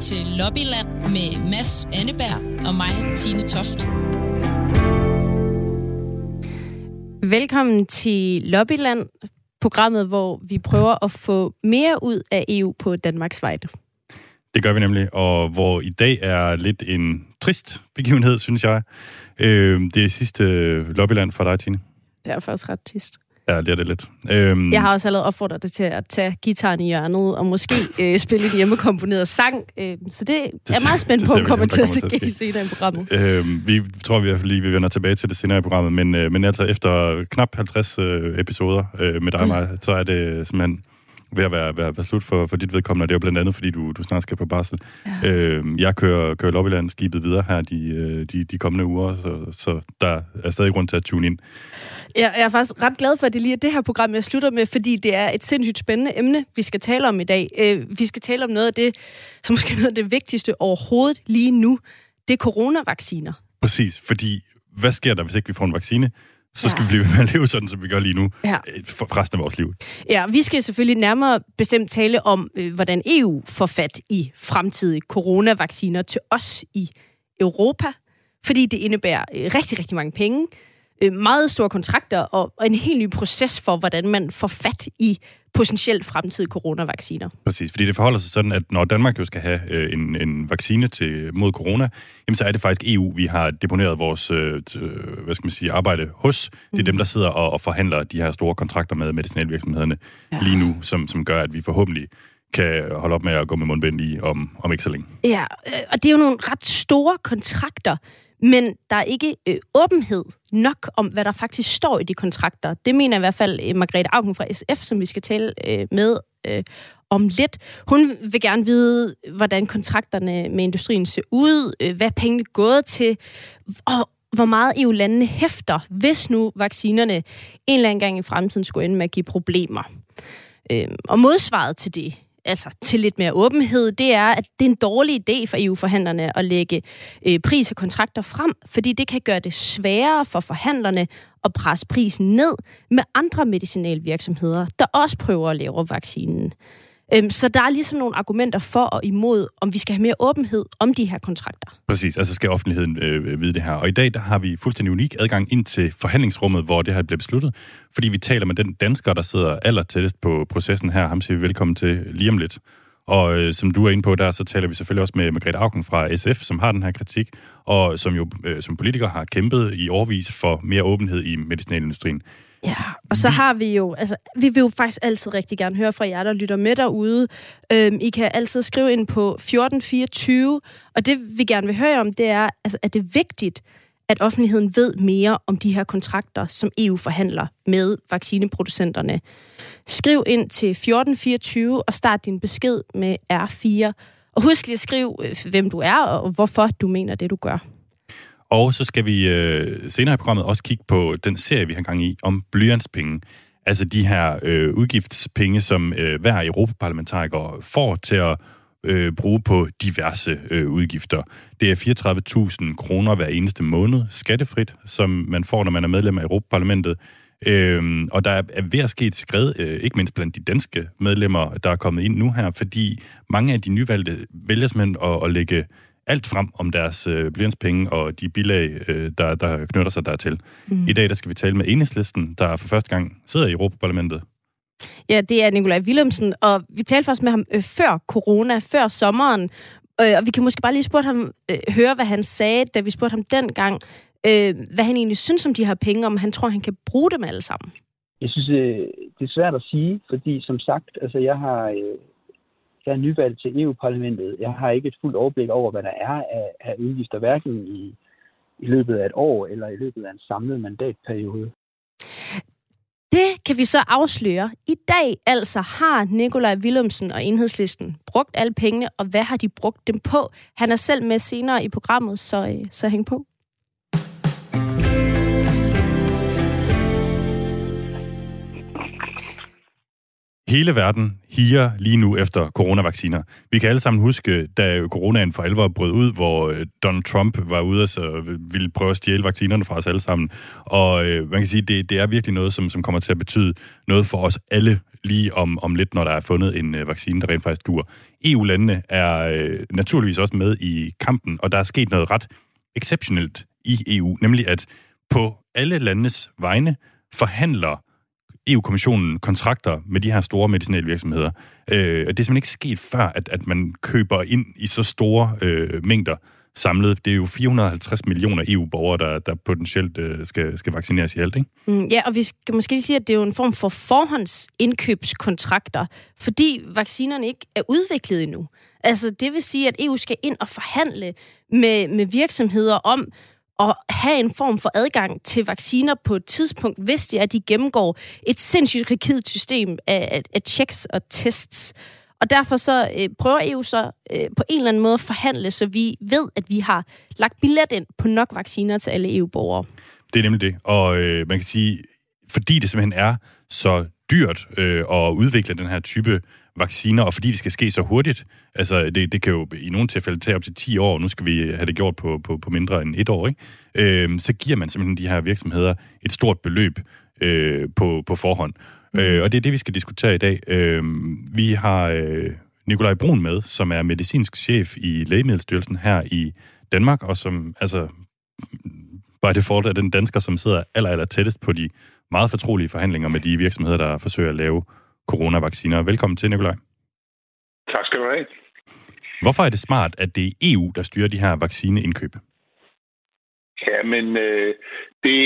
til Lobbyland med Mads Anneberg og mig, Tine Toft. Velkommen til Lobbyland, programmet, hvor vi prøver at få mere ud af EU på Danmarks vej. Det gør vi nemlig, og hvor i dag er lidt en trist begivenhed, synes jeg. Øh, det er sidste Lobbyland for dig, Tine. Det er faktisk ret trist. Ja, det er det lidt. Øhm, jeg har også allerede opfordret dig til at tage gitaren i hjørnet og måske øh, spille en hjemmekomponeret sang. Øh, så det, det er meget spændt på, om kommer til at ske senere i programmet. Øhm, vi tror vi i hvert fald lige, vi vender tilbage til det senere i programmet, men, øh, men altså efter knap 50 øh, episoder øh, med dig og mig, så er det simpelthen ved at være, være, være slut for, for dit vedkommende, det er jo blandt andet, fordi du, du snart skal på barsel. Ja. Øhm, jeg kører, kører Lobbyland skibet videre her de, øh, de, de kommende uger, så, så der er stadig grund til at tune ind. Jeg, jeg er faktisk ret glad for, at det lige er det her program, jeg slutter med, fordi det er et sindssygt spændende emne, vi skal tale om i dag. Øh, vi skal tale om noget af det, som måske noget af det vigtigste overhovedet lige nu, det er coronavacciner. Præcis, fordi hvad sker der, hvis ikke vi får en vaccine? Så skal ja. vi blive ved med at leve sådan, som vi gør lige nu, ja. Øh, for resten af vores liv. Ja, vi skal selvfølgelig nærmere bestemt tale om, øh, hvordan EU får fat i fremtidige coronavacciner til os i Europa, fordi det indebærer øh, rigtig, rigtig mange penge, øh, meget store kontrakter og, og en helt ny proces for, hvordan man får fat i potentielt fremtidige coronavacciner. Præcis, fordi det forholder sig sådan, at når Danmark jo skal have øh, en, en vaccine til, mod corona, jamen så er det faktisk EU, vi har deponeret vores øh, hvad skal man sige, arbejde hos. Det er mm. dem, der sidder og, og forhandler de her store kontrakter med medicinalvirksomhederne ja. lige nu, som, som gør, at vi forhåbentlig kan holde op med at gå med mundbind i om, om ikke så længe. Ja, øh, og det er jo nogle ret store kontrakter. Men der er ikke øh, åbenhed nok om, hvad der faktisk står i de kontrakter. Det mener i hvert fald øh, Margrethe Augen fra SF, som vi skal tale øh, med øh, om lidt. Hun vil gerne vide, hvordan kontrakterne med industrien ser ud, øh, hvad pengene er gået til, og hvor meget EU-landene hæfter, hvis nu vaccinerne en eller anden gang i fremtiden skulle ende med at give problemer. Øh, og modsvaret til det, altså til lidt mere åbenhed, det er, at det er en dårlig idé for EU-forhandlerne at lægge øh, pris og kontrakter frem, fordi det kan gøre det sværere for forhandlerne at presse prisen ned med andre medicinalvirksomheder, der også prøver at lave vaccinen. Øhm, så der er ligesom nogle argumenter for og imod, om vi skal have mere åbenhed om de her kontrakter. Præcis, altså skal offentligheden øh, øh, vide det her. Og i dag der har vi fuldstændig unik adgang ind til forhandlingsrummet, hvor det her bliver besluttet, fordi vi taler med den dansker, der sidder aller tættest på processen her. Ham siger vi velkommen til lige om lidt. Og øh, som du er inde på der, så taler vi selvfølgelig også med Margrethe Augen fra SF, som har den her kritik, og som jo øh, som politiker har kæmpet i årvis for mere åbenhed i medicinalindustrien. Ja, og så har vi jo, altså, vi vil jo faktisk altid rigtig gerne høre fra jer, der lytter med derude. Øhm, I kan altid skrive ind på 1424, og det vi gerne vil høre om, det er, altså, er det vigtigt, at offentligheden ved mere om de her kontrakter, som EU forhandler med vaccineproducenterne. Skriv ind til 1424 og start din besked med R4. Og husk lige at skrive, øh, hvem du er og hvorfor du mener det, du gør. Og så skal vi øh, senere i programmet også kigge på den serie, vi har gang i, om blyantspenge. Altså de her øh, udgiftspenge, som øh, hver europaparlamentariker får til at øh, bruge på diverse øh, udgifter. Det er 34.000 kroner hver eneste måned, skattefrit, som man får, når man er medlem af Europaparlamentet. Øhm, og der er ved at ske et skred, øh, ikke mindst blandt de danske medlemmer, der er kommet ind nu her, fordi mange af de nyvalgte vælger simpelthen at, at lægge alt frem om deres øh, blyantspenge og de bilag, øh, der, der knytter sig dertil. Mm. I dag der skal vi tale med Enhedslisten, der for første gang sidder i Europaparlamentet. Ja, det er Nikolaj Willumsen, og vi talte faktisk med ham øh, før corona, før sommeren, øh, og vi kan måske bare lige spørge ham, øh, høre, hvad han sagde, da vi spurgte ham dengang, øh, hvad han egentlig synes om de her penge, om han tror, han kan bruge dem alle sammen. Jeg synes, øh, det er svært at sige, fordi som sagt, altså jeg har øh, jeg er nyvalgt til EU-parlamentet. Jeg har ikke et fuldt overblik over, hvad der er af, af udgifter, hverken i, i løbet af et år eller i løbet af en samlet mandatperiode. Det kan vi så afsløre. I dag altså har Nikolaj Willumsen og Enhedslisten brugt alle pengene, og hvad har de brugt dem på? Han er selv med senere i programmet, så, øh, så hæng på. Hele verden higer lige nu efter coronavacciner. Vi kan alle sammen huske, da coronaen for alvor brød ud, hvor øh, Donald Trump var ude og så øh, ville prøve at stjæle vaccinerne fra os alle sammen. Og øh, man kan sige, det, det er virkelig noget, som, som kommer til at betyde noget for os alle lige om, om lidt, når der er fundet en øh, vaccine, der rent faktisk dur. EU-landene er øh, naturligvis også med i kampen, og der er sket noget ret exceptionelt i EU, nemlig at på alle landenes vegne forhandler EU-kommissionen kontrakter med de her store medicinalvirksomheder. Øh, og det er simpelthen ikke sket før, at, at man køber ind i så store øh, mængder samlet. Det er jo 450 millioner EU-borgere, der, der potentielt øh, skal, skal vaccineres i alt, ikke? Mm, ja, og vi skal måske lige sige, at det er jo en form for forhåndsindkøbskontrakter, fordi vaccinerne ikke er udviklet endnu. Altså, det vil sige, at EU skal ind og forhandle med, med virksomheder om, at have en form for adgang til vacciner på et tidspunkt, hvis det er, at de gennemgår et sindssygt rigidt system af, af checks og tests. Og derfor så øh, prøver EU så øh, på en eller anden måde at forhandle, så vi ved, at vi har lagt billet ind på nok vacciner til alle EU-borgere. Det er nemlig det. Og øh, man kan sige, fordi det simpelthen er så dyrt øh, at udvikle den her type vacciner, og fordi det skal ske så hurtigt, altså det, det kan jo i nogle tilfælde tage op til 10 år, nu skal vi have det gjort på, på, på mindre end et år, ikke? Øh, så giver man simpelthen de her virksomheder et stort beløb øh, på, på forhånd. Mm. Øh, og det er det, vi skal diskutere i dag. Øh, vi har øh, Nikolaj Brun med, som er medicinsk chef i Lægemiddelstyrelsen her i Danmark, og som altså by default er den dansker, som sidder aller, aller tættest på de meget fortrolige forhandlinger med de virksomheder, der forsøger at lave coronavacciner. Velkommen til, Nikolaj. Tak skal du have. Hvorfor er det smart, at det er EU, der styrer de her vaccineindkøb? Ja, men øh, det,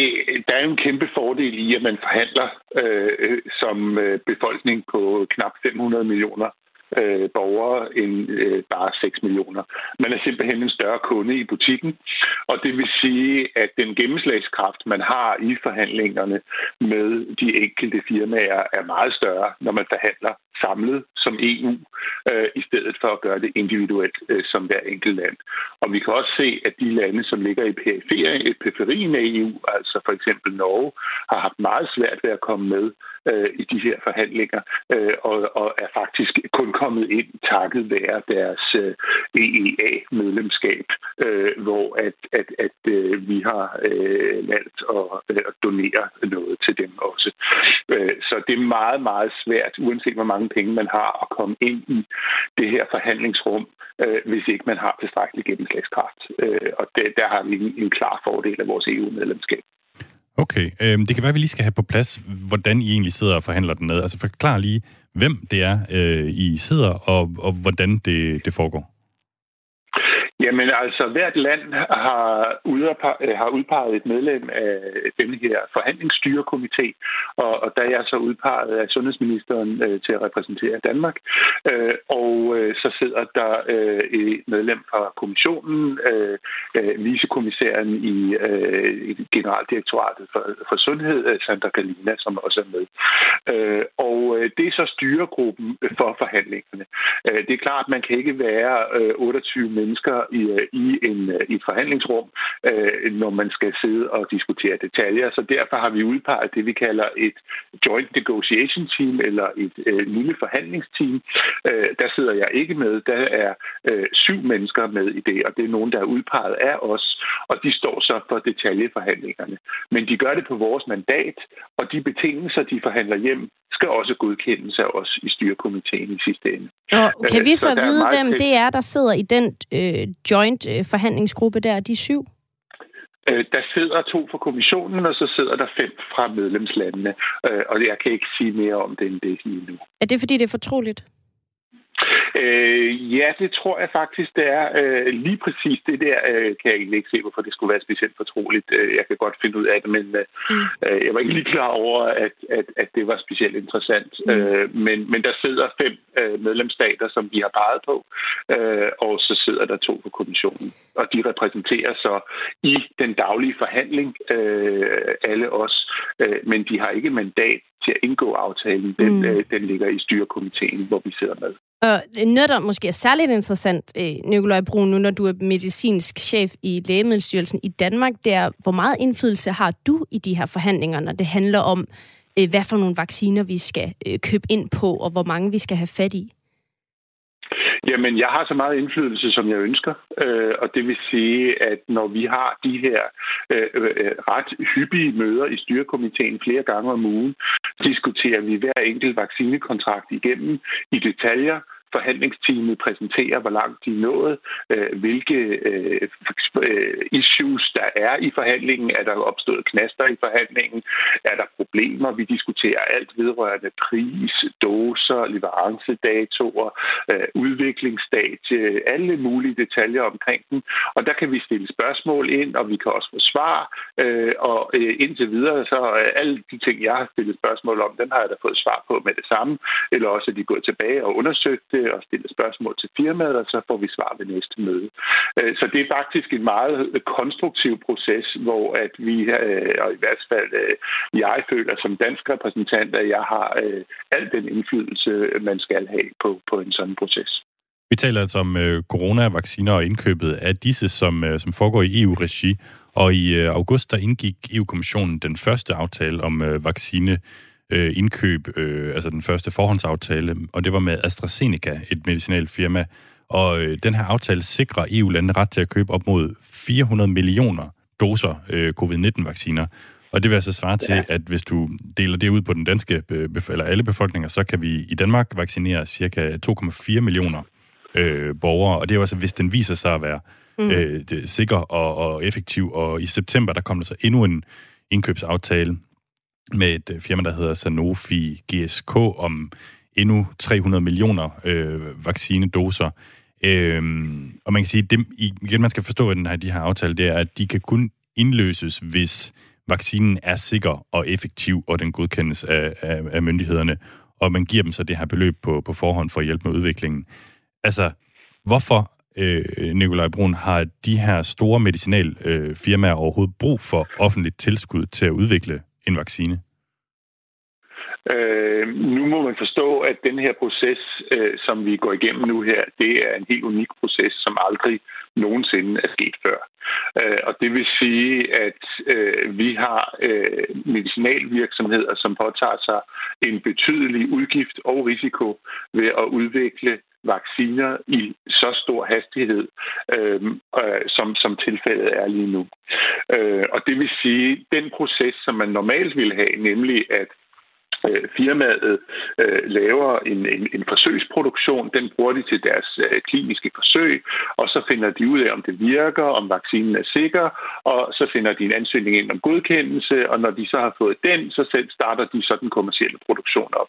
der er jo en kæmpe fordel i, at man forhandler øh, som øh, befolkning på knap 500 millioner øh, borgere end øh, bare 6 millioner. Man er simpelthen en større kunde i butikken, og det vil sige, at den gennemslagskraft, man har i forhandlingerne med de enkelte firmaer, er meget større, når man forhandler samlet som EU, øh, i stedet for at gøre det individuelt øh, som hver enkelt land. Og vi kan også se, at de lande, som ligger i periferien af EU, altså for eksempel Norge, har haft meget svært ved at komme med øh, i de her forhandlinger, øh, og, og er faktisk kun kommet ind takket være deres øh, EEA-medlemskab, øh, hvor at, at, at øh, vi har øh, valgt at, øh, at donere noget til dem også. Øh, så det er meget, meget svært, uanset hvor mange penge man har, at komme ind i det her forhandlingsrum, øh, hvis ikke man har tilstrækkelig gennemslagskraft. Øh, og det, der har vi en, en klar fordel af vores EU-medlemskab. Okay, øh, det kan være, at vi lige skal have på plads, hvordan I egentlig sidder og forhandler den ned. Altså forklar lige, hvem det er, øh, I sidder, og, og hvordan det, det foregår. Jamen altså, hvert land har, udpeget, øh, har udpeget et medlem af den her forhandlingsstyrekomité, og, og der er jeg så udpeget af sundhedsministeren øh, til at repræsentere Danmark. Øh, og øh, så sidder der øh, et medlem fra kommissionen, øh, øh vicekommissæren i, øh, i Generaldirektoratet for, for Sundhed, øh, Sandra Galina, som også er med. Øh, og øh, det er så styregruppen for forhandlingerne. Øh, det er klart, at man kan ikke være øh, 28 mennesker i, øh, i, en, øh, i et forhandlingsrum, øh, når man skal sidde og diskutere detaljer. Så derfor har vi udpeget det, vi kalder et joint negotiation team, eller et lille forhandlingsteam. Der sidder jeg ikke med. Der er syv mennesker med i det, og det er nogen, der er udpeget af os, og de står så for detaljeforhandlingerne. Men de gør det på vores mandat, og de betingelser, de forhandler hjem, skal også godkendes af os i styrekomiteen i sidste ende. Og kan vi få at vide, hvem det er, der sidder i den øh, joint øh, forhandlingsgruppe der, de syv? Øh, der sidder to fra kommissionen, og så sidder der fem fra medlemslandene. Øh, og jeg kan ikke sige mere om det end det lige nu. Er det, fordi det er fortroligt? Øh, ja, det tror jeg faktisk, det er. Øh, lige præcis det der øh, kan jeg egentlig ikke se, hvorfor det skulle være specielt fortroligt. Øh, jeg kan godt finde ud af det, men øh, mm. øh, jeg var ikke lige klar over, at, at, at det var specielt interessant. Mm. Øh, men, men der sidder fem øh, medlemsstater, som vi har peget på, øh, og så sidder der to på kommissionen. Og de repræsenterer så i den daglige forhandling øh, alle os, øh, men de har ikke mandat til at indgå aftalen. Den, mm. øh, den ligger i styrekomiteen, hvor vi sidder med. Og noget, der måske er særligt interessant, øh, Nikolaj Brun, nu når du er medicinsk chef i Lægemiddelstyrelsen i Danmark, det er, hvor meget indflydelse har du i de her forhandlinger, når det handler om øh, hvad for nogle vacciner vi skal øh, købe ind på, og hvor mange vi skal have fat i? Jamen, jeg har så meget indflydelse, som jeg ønsker. Øh, og det vil sige, at når vi har de her øh, ret hyppige møder i styrekomiteen flere gange om ugen, diskuterer vi hver enkelt vaccinekontrakt igennem i detaljer, forhandlingsteamet præsenterer, hvor langt de er nået, øh, hvilke øh, øh, issues der er i forhandlingen, er der opstået knaster i forhandlingen, er der problemer, vi diskuterer alt vedrørende pris, doser, leverancedatoer, øh, udviklingsstadie, alle mulige detaljer omkring den, og der kan vi stille spørgsmål ind, og vi kan også få svar, øh, og øh, indtil videre, så øh, alle de ting, jeg har stillet spørgsmål om, den har jeg da fået svar på med det samme, eller også er de gået tilbage og undersøgt det, og stille spørgsmål til firmaet, og så får vi svar ved næste møde. Øh, så det er faktisk en meget konstruktiv proces, hvor at vi, øh, og i hvert fald øh, jeg føler som dansk repræsentant, at jeg har al den indflydelse, man skal have på, på en sådan proces. Vi taler altså om øh, coronavacciner og indkøbet af disse, som, øh, som foregår i EU-regi. Og i øh, august, der indgik EU-kommissionen den første aftale om øh, vaccine øh, indkøb, øh, altså den første forhåndsaftale, og det var med AstraZeneca, et medicinalt firma. Og øh, den her aftale sikrer EU-landene ret til at købe op mod 400 millioner doser øh, covid-19-vacciner. Og det vil altså svare ja. til, at hvis du deler det ud på den danske, eller alle befolkninger, så kan vi i Danmark vaccinere cirka 2,4 millioner øh, borgere. Og det er jo altså, hvis den viser sig at være mm. øh, sikker og, og effektiv. Og i september, der kom der så endnu en indkøbsaftale med et øh, firma, der hedder Sanofi GSK, om endnu 300 millioner øh, vaccinedoser. Øhm, og man kan sige, det igen man skal forstå at den her, de her aftale, det er, at de kan kun indløses, hvis vaccinen er sikker og effektiv, og den godkendes af, af, af myndighederne, og man giver dem så det her beløb på, på forhånd for at hjælpe med udviklingen. Altså, hvorfor, øh, Nikolaj Brun, har de her store medicinalfirmaer øh, overhovedet brug for offentligt tilskud til at udvikle en vaccine? Øh, nu må man forstå, at den her proces, øh, som vi går igennem nu her, det er en helt unik proces, som aldrig nogensinde er sket før. Øh, og det vil sige, at øh, vi har øh, medicinalvirksomheder, som påtager sig en betydelig udgift og risiko ved at udvikle vacciner i så stor hastighed, øh, øh, som, som tilfældet er lige nu. Øh, og det vil sige, den proces, som man normalt ville have, nemlig at øh, firmaet øh, laver en, en, en forsøgsproduktion, den bruger de til deres øh, kliniske forsøg, og så finder de ud af, om det virker, om vaccinen er sikker, og så finder de en ansøgning ind om godkendelse, og når de så har fået den, så selv starter de så den kommercielle produktion op.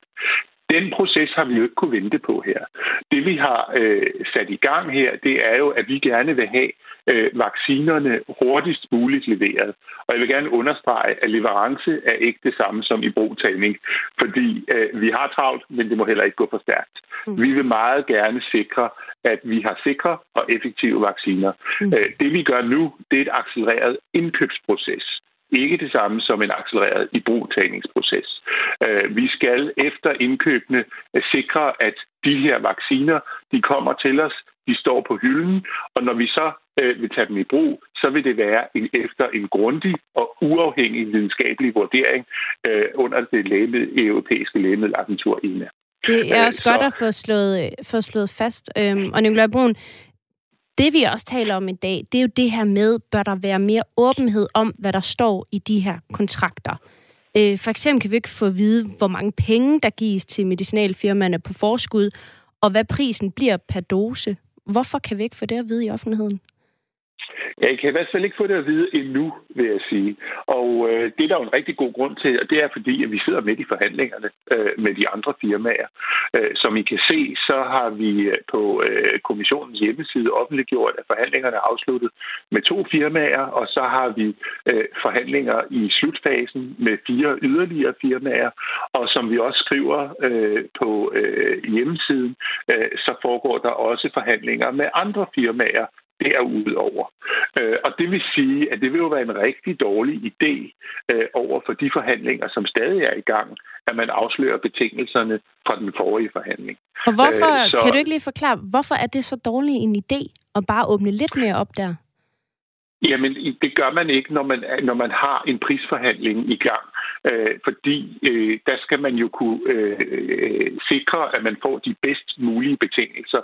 Den proces har vi jo ikke kunne vente på her. Det vi har øh, sat i gang her, det er jo, at vi gerne vil have øh, vaccinerne hurtigst muligt leveret. Og jeg vil gerne understrege, at leverance er ikke det samme som i brugtagning, fordi øh, vi har travlt, men det må heller ikke gå for stærkt. Mm. Vi vil meget gerne sikre, at vi har sikre og effektive vacciner. Mm. Øh, det vi gør nu, det er et accelereret indkøbsproces ikke det samme som en accelereret ibrugtagningsproces. Øh, vi skal efter indkøbene sikre, at de her vacciner, de kommer til os, de står på hylden, og når vi så øh, vil tage dem i brug, så vil det være en, efter en grundig og uafhængig videnskabelig vurdering øh, under det lægemiddel, europæiske lægemiddelagentur EMA. Det er også øh, godt at få slået, få slået fast. Øhm, og Nicolai Brun, det vi også taler om i dag, det er jo det her med, bør der være mere åbenhed om, hvad der står i de her kontrakter. Øh, for eksempel kan vi ikke få at vide, hvor mange penge, der gives til medicinalfirmaerne på forskud, og hvad prisen bliver per dose. Hvorfor kan vi ikke få det at vide i offentligheden? Jeg kan i hvert fald ikke få det at vide endnu, vil jeg sige. Og øh, det er der jo en rigtig god grund til, og det er fordi, at vi sidder midt i forhandlingerne øh, med de andre firmaer. Øh, som I kan se, så har vi øh, på øh, kommissionens hjemmeside offentliggjort, at forhandlingerne er afsluttet med to firmaer, og så har vi øh, forhandlinger i slutfasen med fire yderligere firmaer. Og som vi også skriver øh, på øh, hjemmesiden, øh, så foregår der også forhandlinger med andre firmaer, derudover. Øh, og det vil sige, at det vil jo være en rigtig dårlig idé øh, over for de forhandlinger, som stadig er i gang, at man afslører betingelserne fra den forrige forhandling. Og hvorfor, øh, så, kan du ikke lige forklare, hvorfor er det så dårlig en idé at bare åbne lidt mere op der? Jamen, det gør man ikke, når man, når man har en prisforhandling i gang øh, fordi øh, der skal man jo kunne øh, øh, sikre, at man får de bedst mulige betingelser.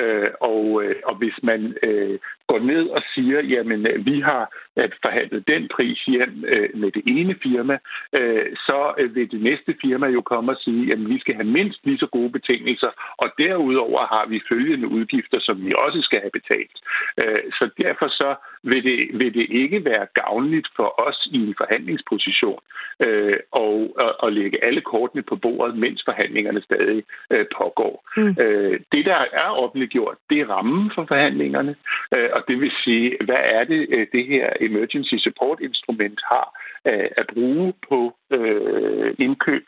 Øh, og, øh, og hvis man øh, går ned og siger, jamen vi har forhandlet den pris hjem øh, med det ene firma, øh, så vil det næste firma jo komme og sige, at vi skal have mindst lige så gode betingelser, og derudover har vi følgende udgifter, som vi også skal have betalt. Øh, så derfor så vil det, vil det ikke være gavnligt for os i en forhandlingsposition øh, og, og lægge alle kortene på bordet, mens forhandlingerne stadig øh, pågår. Mm. Øh, det, der er offentliggjort, det er rammen for forhandlingerne, øh, og det vil sige, hvad er det, øh, det her emergency support instrument har øh, at bruge på øh, indkøb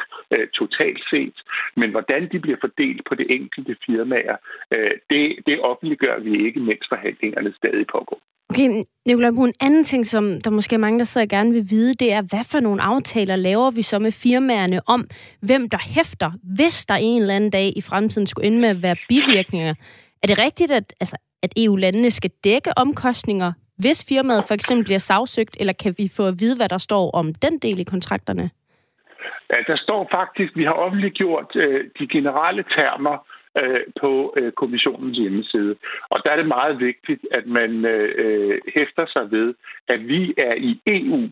totalt set. Men hvordan de bliver fordelt på det enkelte firmaer, det, det offentliggør vi ikke, mens forhandlingerne stadig pågår. Okay, Nicolai en anden ting, som der måske er mange, der sidder gerne vil vide, det er, hvad for nogle aftaler laver vi så med firmaerne om, hvem der hæfter, hvis der en eller anden dag i fremtiden skulle ende med at være bivirkninger. Er det rigtigt, at, altså, at EU-landene skal dække omkostninger, hvis firmaet for eksempel bliver sagsøgt, eller kan vi få at vide, hvad der står om den del i kontrakterne? Ja, der står faktisk, vi har offentliggjort øh, de generelle termer øh, på øh, kommissionens hjemmeside. Og der er det meget vigtigt, at man øh, øh hæfter sig ved, at vi er i EU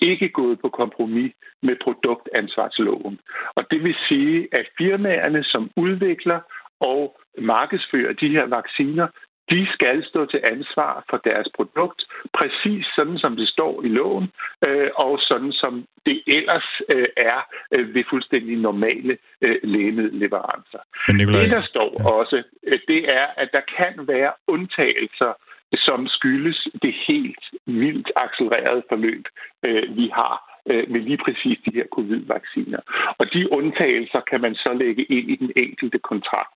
ikke gået på kompromis med produktansvarsloven. Og det vil sige, at firmaerne, som udvikler og markedsfører de her vacciner, de skal stå til ansvar for deres produkt, præcis sådan som det står i loven, øh, og sådan som det ellers øh, er øh, ved fuldstændig normale øh, lægemiddelleverancer. Det, der står ja. også, øh, det er, at der kan være undtagelser, som skyldes det helt vildt accelererede forløb, øh, vi har med lige præcis de her covid-vacciner. Og de undtagelser kan man så lægge ind i den enkelte kontrakt.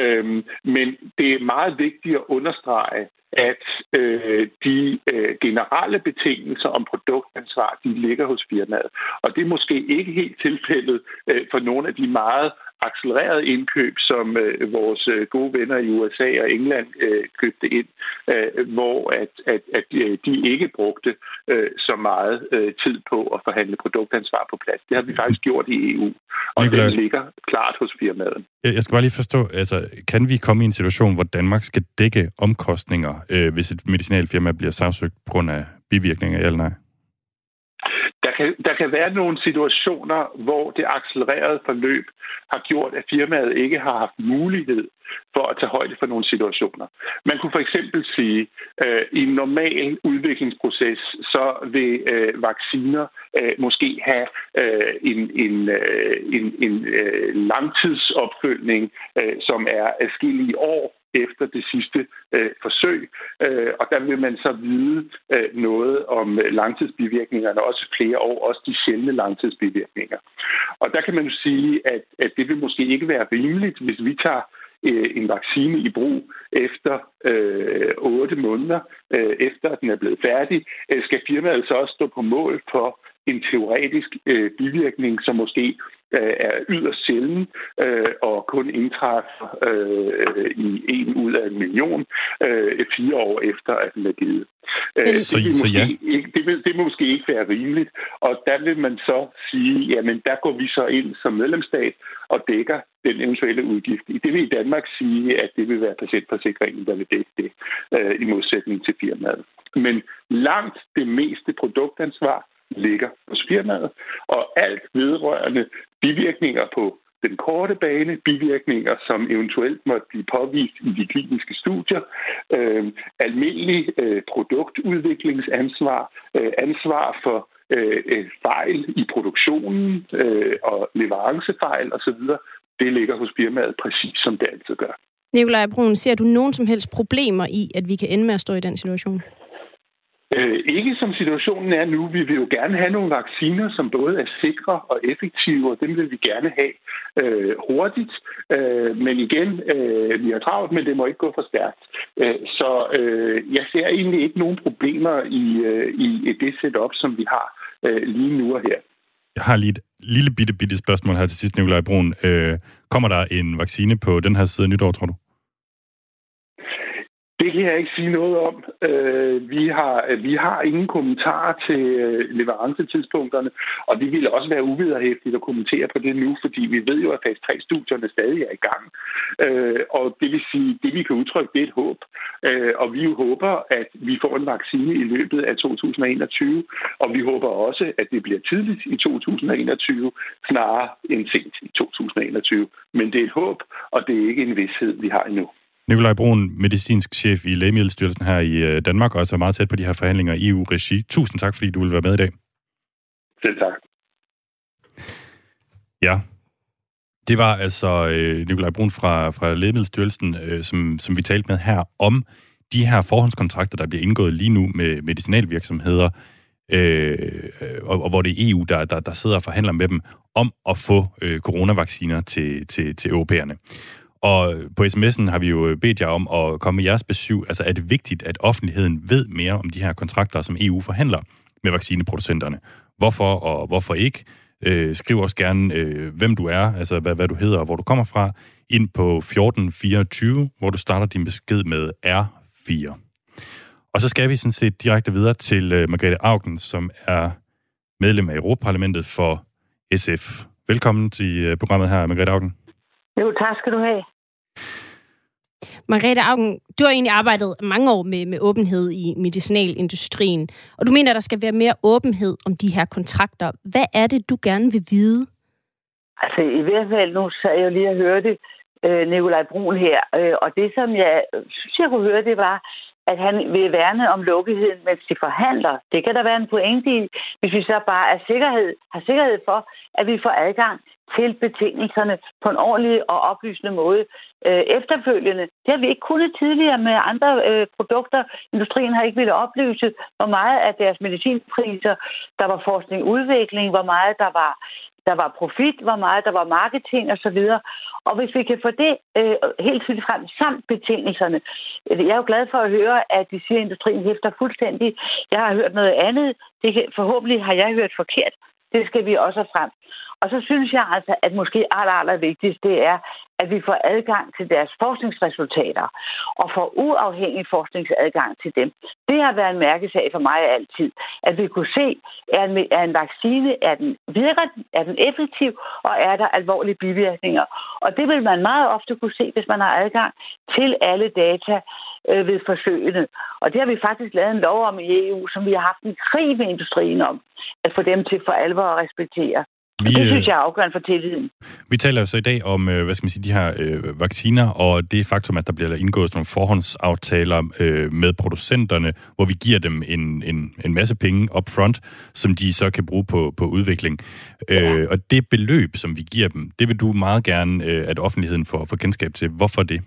Øhm, men det er meget vigtigt at understrege, at øh, de øh, generelle betingelser om produktansvar, de ligger hos firmaet. Og det er måske ikke helt tilfældet øh, for nogle af de meget accelereret indkøb, som øh, vores øh, gode venner i USA og England øh, købte ind, øh, hvor at, at, at øh, de ikke brugte øh, så meget øh, tid på at forhandle produktansvar på plads. Det har vi faktisk gjort i EU, og Nicolai, det ligger klart hos firmaet. Jeg skal bare lige forstå, altså, kan vi komme i en situation, hvor Danmark skal dække omkostninger, øh, hvis et medicinalfirma bliver sagsøgt på grund af bivirkninger eller nej? Der kan, der kan være nogle situationer, hvor det accelererede forløb har gjort, at firmaet ikke har haft mulighed for at tage højde for nogle situationer. Man kunne for eksempel sige, at øh, i en normal udviklingsproces, så vil øh, vacciner øh, måske have øh, en, en, øh, en, en øh, langtidsopfølgning, øh, som er afskillige år efter det sidste øh, forsøg. Øh, og der vil man så vide øh, noget om øh, langtidsbivirkningerne, også flere år, også de sjældne langtidsbivirkninger. Og der kan man jo sige, at, at det vil måske ikke være rimeligt, hvis vi tager øh, en vaccine i brug efter øh, 8 måneder, øh, efter at den er blevet færdig, øh, skal firmaet altså også stå på mål for en teoretisk øh, bivirkning, som måske øh, er yderst sjælden øh, og kun indtræffer øh, i en ud af en million øh, fire år efter, at den er givet. Øh, så, det, vil så ja. ikke, det, vil, det vil måske ikke være rimeligt, og der vil man så sige, jamen der går vi så ind som medlemsstat og dækker den eventuelle udgift. Det vil i Danmark sige, at det vil være patientforsikringen, der vil dække det, øh, i modsætning til firmaet. Men langt det meste produktansvar ligger hos firmaet, og alt vedrørende bivirkninger på den korte bane, bivirkninger, som eventuelt måtte blive påvist i de kliniske studier, øh, almindelig øh, produktudviklingsansvar, øh, ansvar for øh, øh fejl i produktionen øh, og leverancefejl osv., det ligger hos firmaet præcis som det altid gør. Nikolaj Brun, ser du nogen som helst problemer i, at vi kan ende med at stå i den situation? Øh, ikke som situationen er nu. Vi vil jo gerne have nogle vacciner, som både er sikre og effektive, og dem vil vi gerne have øh, hurtigt. Øh, men igen, øh, vi har travlt, men det må ikke gå for stærkt. Øh, så øh, jeg ser egentlig ikke nogen problemer i, øh, i det setup, som vi har øh, lige nu og her. Jeg har lige et lille bitte, bitte spørgsmål her til sidst, Nikolaj Brun. Øh, kommer der en vaccine på den her side af nytår, tror du? Det kan jeg ikke sige noget om. Øh, vi, har, øh, vi har ingen kommentarer til øh, leverancetidspunkterne, og det ville også være uvederhæftigt at kommentere på det nu, fordi vi ved jo, at fase 3-studierne stadig er i gang. Øh, og det vil sige, det vi kan udtrykke, det er et håb. Øh, og vi håber, at vi får en vaccine i løbet af 2021, og vi håber også, at det bliver tidligt i 2021, snarere end sent i 2021. Men det er et håb, og det er ikke en vidshed, vi har endnu. Nikolaj Brun, medicinsk chef i Lægemiddelstyrelsen her i øh, Danmark, og også er meget tæt på de her forhandlinger i EU-regi. Tusind tak, fordi du vil være med i dag. Selv tak. Ja, det var altså øh, Nikolaj Brun fra, fra Lægemiddelstyrelsen, øh, som, som vi talte med her om de her forhåndskontrakter, der bliver indgået lige nu med medicinalvirksomheder, øh, og, og hvor det er EU, der, der, der sidder og forhandler med dem om at få øh, coronavacciner til, til, til europæerne. Og på sms'en har vi jo bedt jer om at komme med jeres besøg. Altså er det vigtigt, at offentligheden ved mere om de her kontrakter, som EU forhandler med vaccineproducenterne? Hvorfor og hvorfor ikke? Øh, skriv også gerne, øh, hvem du er, altså hvad, hvad du hedder og hvor du kommer fra, ind på 1424, hvor du starter din besked med R4. Og så skal vi sådan set direkte videre til øh, Margrethe Augen, som er medlem af Europaparlamentet for SF. Velkommen til øh, programmet her, Margrethe Augen. Jo, tak skal du have. Margrethe Augen, du har egentlig arbejdet mange år med, med åbenhed i medicinalindustrien, og du mener, at der skal være mere åbenhed om de her kontrakter. Hvad er det, du gerne vil vide? Altså, i hvert fald, nu sad jeg lige og hørte øh, Nikolaj Brun her, øh, og det, som jeg synes, jeg kunne høre, det var, at han vil værne om lukketheden, mens de forhandler. Det kan der være en pointe i, hvis vi så bare er sikkerhed, har sikkerhed for, at vi får adgang til betingelserne på en ordentlig og oplysende måde øh, efterfølgende. Det har vi ikke kunnet tidligere med andre øh, produkter. Industrien har ikke ville oplyse, hvor meget af deres medicinpriser, der var forskning og udvikling, hvor meget der var der var profit, hvor meget der var marketing osv. Og hvis vi kan få det øh, helt tydeligt frem, samt betingelserne. Jeg er jo glad for at høre, at de siger, at industrien hæfter fuldstændig. Jeg har hørt noget andet. Det kan, forhåbentlig har jeg hørt forkert. Det skal vi også have frem. Og så synes jeg altså, at måske aller, aller vigtigst, det er, at vi får adgang til deres forskningsresultater og får uafhængig forskningsadgang til dem. Det har været en mærkesag for mig altid, at vi kunne se, er en, er en vaccine, er den virker, er den effektiv, og er der alvorlige bivirkninger. Og det vil man meget ofte kunne se, hvis man har adgang til alle data øh, ved forsøgene. Og det har vi faktisk lavet en lov om i EU, som vi har haft en krig med industrien om, at få dem til for alvor at respektere. Vi, det synes øh, jeg er afgørende for tilliden. Vi taler jo så i dag om, øh, hvad skal man sige, de her øh, vacciner, og det faktum, at der bliver indgået nogle forhåndsaftaler øh, med producenterne, hvor vi giver dem en, en, en masse penge up front, som de så kan bruge på, på udvikling. Ja. Øh, og det beløb, som vi giver dem, det vil du meget gerne, øh, at offentligheden får, får kendskab til. Hvorfor det?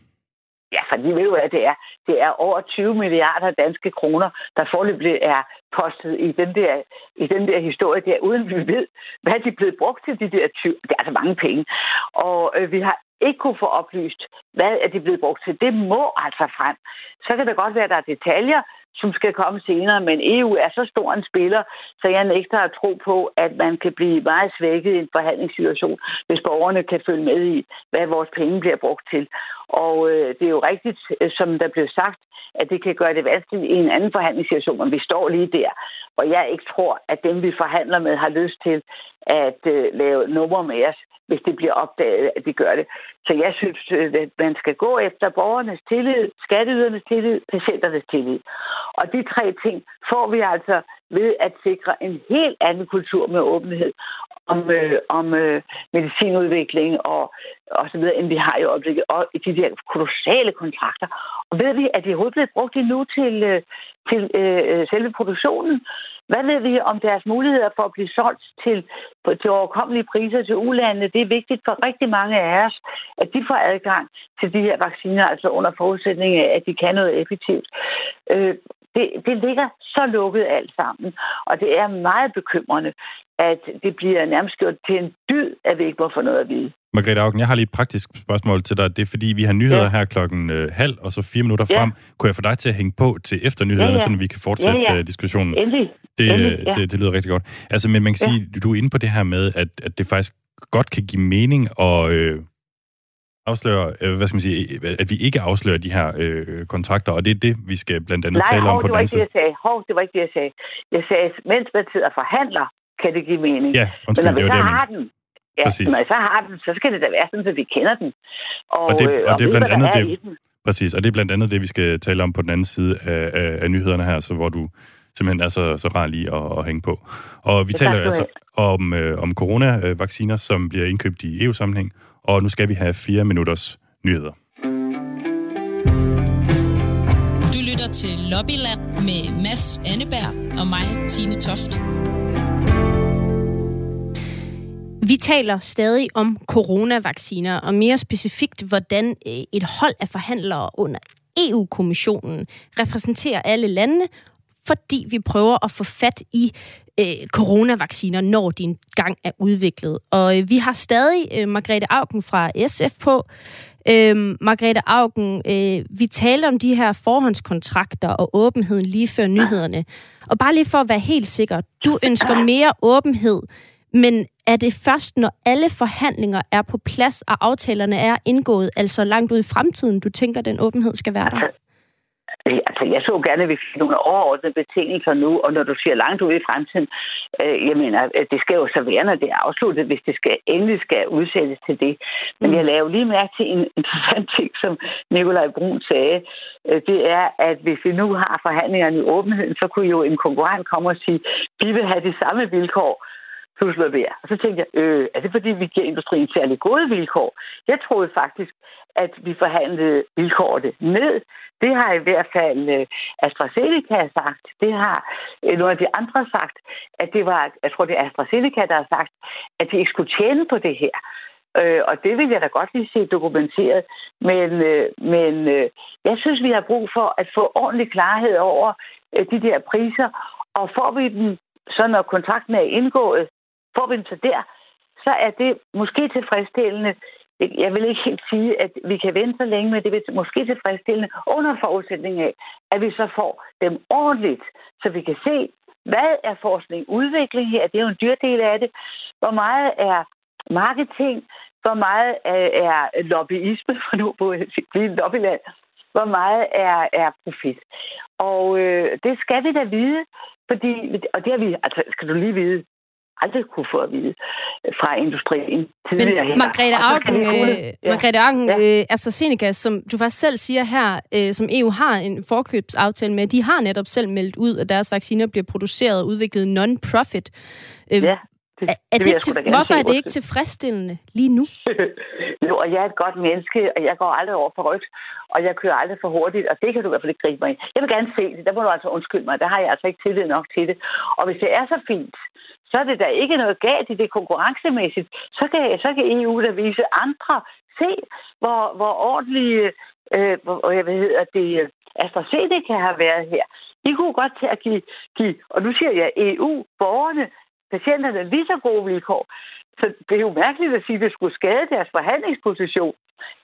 Ja, for de ved jo, hvad det er. Det er over 20 milliarder danske kroner, der forløbig er postet i den der, i den der historie der, uden vi ved, hvad de er blevet brugt til, de der 20. Det er altså mange penge. Og øh, vi har ikke kunne få oplyst, hvad er de blevet brugt til. Det må altså frem. Så kan det godt være, at der er detaljer, som skal komme senere, men EU er så stor en spiller, så jeg nægter at tro på, at man kan blive meget svækket i en forhandlingssituation, hvis borgerne kan følge med i, hvad vores penge bliver brugt til. Og øh, det er jo rigtigt, øh, som der blev sagt, at det kan gøre det vanskeligt i en anden forhandlingssituation, men vi står lige der, hvor jeg ikke tror, at dem, vi forhandler med, har lyst til at øh, lave nummer med os, hvis det bliver opdaget, at de gør det. Så jeg synes, øh, at man skal gå efter borgernes tillid, skatteydernes tillid, patienternes tillid. Og de tre ting får vi altså ved at sikre en helt anden kultur med åbenhed om, øh, om øh, medicinudvikling og, og så videre, end vi har i øjeblikket, og i de der kolossale kontrakter. Og ved vi, at de overhovedet bliver brugt endnu til, øh, til øh, selve produktionen? Hvad ved vi om deres muligheder for at blive solgt til, til overkommelige priser til ulandene? Det er vigtigt for rigtig mange af os, at de får adgang til de her vacciner, altså under forudsætning af, at de kan noget effektivt. Øh, det, det ligger så lukket alt sammen, og det er meget bekymrende, at det bliver nærmest gjort til en dyd, at vi ikke må få noget at vide. Margrethe Augen, jeg har lige et praktisk spørgsmål til dig. Det er fordi, vi har nyheder ja. her klokken øh, halv, og så fire minutter ja. frem. Kunne jeg få dig til at hænge på til efter nyhederne, ja, ja. så vi kan fortsætte ja, ja. Øh, diskussionen? Endelig. Det, Endelig, ja. det, det lyder rigtig godt. Altså, men man kan ja. sige, du er inde på det her med, at, at det faktisk godt kan give mening at, øh, afsløre, øh, hvad skal man sige, at vi ikke afslører de her øh, kontrakter, og det er det, vi skal blandt andet Nej, tale hov, om på det var den ikke det, jeg sagde. Hov, det var ikke det, jeg sagde. Jeg sagde, mens man sidder og forhandler, kan det give mening. Ja, undskyld, Men når vi det så det, jeg har den, ja, Præcis. når vi så har den, så skal det da være sådan, at vi kender den. Og, Og det- øh, og det er blandt andet er det-. Præcis, og det er blandt andet det, vi skal tale om på den anden side af, af, af nyhederne her, så hvor du simpelthen er så, så rar lige at, at hænge på. Og vi Ja, taler altså om, øh, om coronavacciner, som bliver indkøbt i EU-sammenhæng, og nu skal vi have fire minutters nyheder. Du lytter til Lobbyland med Mads Anneberg og mig, Tine Toft. Vi taler stadig om coronavacciner, og mere specifikt, hvordan øh, et hold af forhandlere under EU-kommissionen repræsenterer alle landene, fordi vi prøver at få fat i øh, coronavacciner, når de engang er udviklet. Og øh, vi har stadig øh, Margrethe Augen fra SF på. Øh, Margrethe Augen, øh, vi talte om de her forhåndskontrakter og åbenheden lige før nyhederne. Og bare lige for at være helt sikker, du ønsker mere åbenhed, men er det først, når alle forhandlinger er på plads, og aftalerne er indgået, altså langt ud i fremtiden, du tænker, den åbenhed skal være der? Øh, Altså, jeg så gerne, at vi fik nogle overordnede betingelser nu, og når du siger langt ude i fremtiden, øh, jeg mener, øh, det skal jo så være, når det er afsluttet, hvis det skal, endelig skal udsættes til det. Men Mm. jeg lavede lige mærke til en interessant ting, som Nikolaj Brun sagde. Øh, det er, at hvis vi nu har forhandlingerne i åbenheden, så kunne jo en konkurrent komme og sige, vi vil have de samme vilkår, plus noget mere. Og så tænkte jeg, øh, er det fordi, vi giver industrien særlig gode vilkår? Jeg troede faktisk, at vi forhandlede vilkårene ned. Det har i hvert fald øh, AstraZeneca sagt. Det har øh, nogle af de andre sagt, at det var, jeg tror, det er AstraZeneca, der har sagt, at de ikke skulle tjene på det her. Øh, og det vil jeg da godt lige se dokumenteret. Men, øh, men øh, jeg synes, vi har brug for at få ordentlig klarhed over øh, de der priser. Og får vi dem, så når kontrakten er indgået, får vi dem så der, så er det måske tilfredsstillende. Jeg vil ikke helt sige, at vi kan vente så længe, men det er måske tilfredsstillende under forudsætning af, at vi så får dem ordentligt, så vi kan se, hvad er forskning udvikling her? Det er jo en dyr del af det. Hvor meget er marketing? Hvor meget er, lobbyisme, for nu på et lobbyland? Hvor meget er, er profit? Og øh, det skal vi da vide, fordi, og det har vi, altså skal du lige vide, aldrig kunne få at vide fra industrien tidligere. Men. Margrethe Augen, øh, Ja. Margrethe Augen Ja. øh, AstraZeneca, som du faktisk selv siger her, øh, som EU har en forkøbsaftale med, de har netop selv meldt ud, at deres vacciner bliver produceret og udviklet non-profit. Øh, Ja, er, er det sgu til, hvorfor er det ikke tilfredsstillende lige nu? jo, og jeg er et godt menneske, og jeg går aldrig over for rødt, og jeg kører aldrig for hurtigt, og det kan du i hvert fald ikke gribe mig i. Jeg vil gerne se det, der må du altså undskylde mig, der har jeg altså ikke tillid nok til det. Og hvis det er så fint, så er det da ikke noget galt i det konkurrencemæssigt. Så kan, så kan EU da vise andre. Se, hvor, hvor ordentlige, øh, hvor, jeg ved, at det øh, AstraZeneca har været her. De kunne godt til at give, give og nu siger jeg EU, borgerne, patienterne lige så gode vilkår. Så det er jo mærkeligt at sige, at det skulle skade deres forhandlingsposition,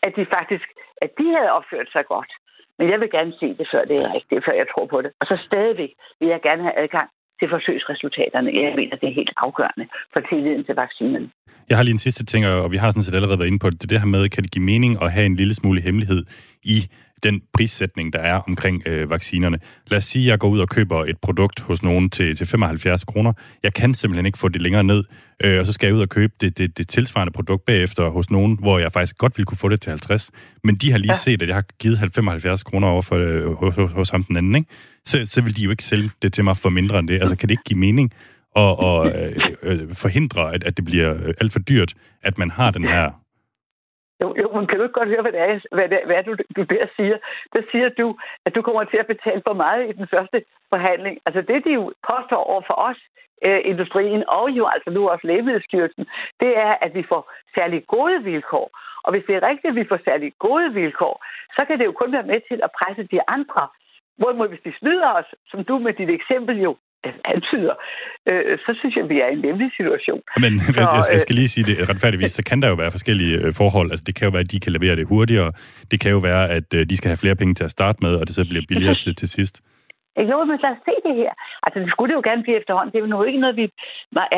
at de faktisk at de havde opført sig godt. Men jeg vil gerne se det, før det er rigtigt, før jeg tror på det. Og så stadigvæk vil jeg gerne have adgang til forsøgsresultaterne. Jeg mener, det er helt afgørende for tilliden til vaccinen. Jeg har lige en sidste ting, og vi har sådan set allerede været inde på det. Det det her med, kan det give mening at have en lille smule hemmelighed i den prissætning, der er omkring øh, vaccinerne. Lad os sige, at jeg går ud og køber et produkt hos nogen til, til 75 kroner. Jeg kan simpelthen ikke få det længere ned, øh, og så skal jeg ud og købe det, det, det tilsvarende produkt bagefter hos nogen, hvor jeg faktisk godt ville kunne få det til 50. Men de har lige ja. set, at jeg har givet 75 kroner over for, øh, hos, hos, hos ham den anden, ikke? Så, så vil de jo ikke sælge det til mig for mindre end det. Altså, kan det ikke give mening at, at øh, øh, forhindre, at, at det bliver øh, alt for dyrt, at man har den her jo, jo, men kan du ikke godt høre, hvad det er, hvad det, hvad du, du der siger? Der siger du, at du kommer til at betale for meget i den første forhandling. Altså det, de jo påstår over for os, øh, industrien, og jo altså nu også Lægemiddelstyrelsen, det er, at vi får særlig gode vilkår. Og hvis det er rigtigt, at vi får særlig gode vilkår, så kan det jo kun være med til at presse de andre. Hvorimod, hvis de snyder os, som du med dit eksempel jo antyder, øh, så synes jeg, vi er i en nemlig situation. Men Så, jeg, jeg øh, skal lige sige det retfærdigvis, så kan der jo være forskellige øh, forhold. Altså det kan jo være, at de kan levere det hurtigere. Det kan jo være, at øh, de skal have flere penge til at starte med, og det så bliver billigere til, til sidst. Ikke noget, men lad os se det her. Altså, det skulle det jo gerne blive efterhånden. Det er jo ikke noget, vi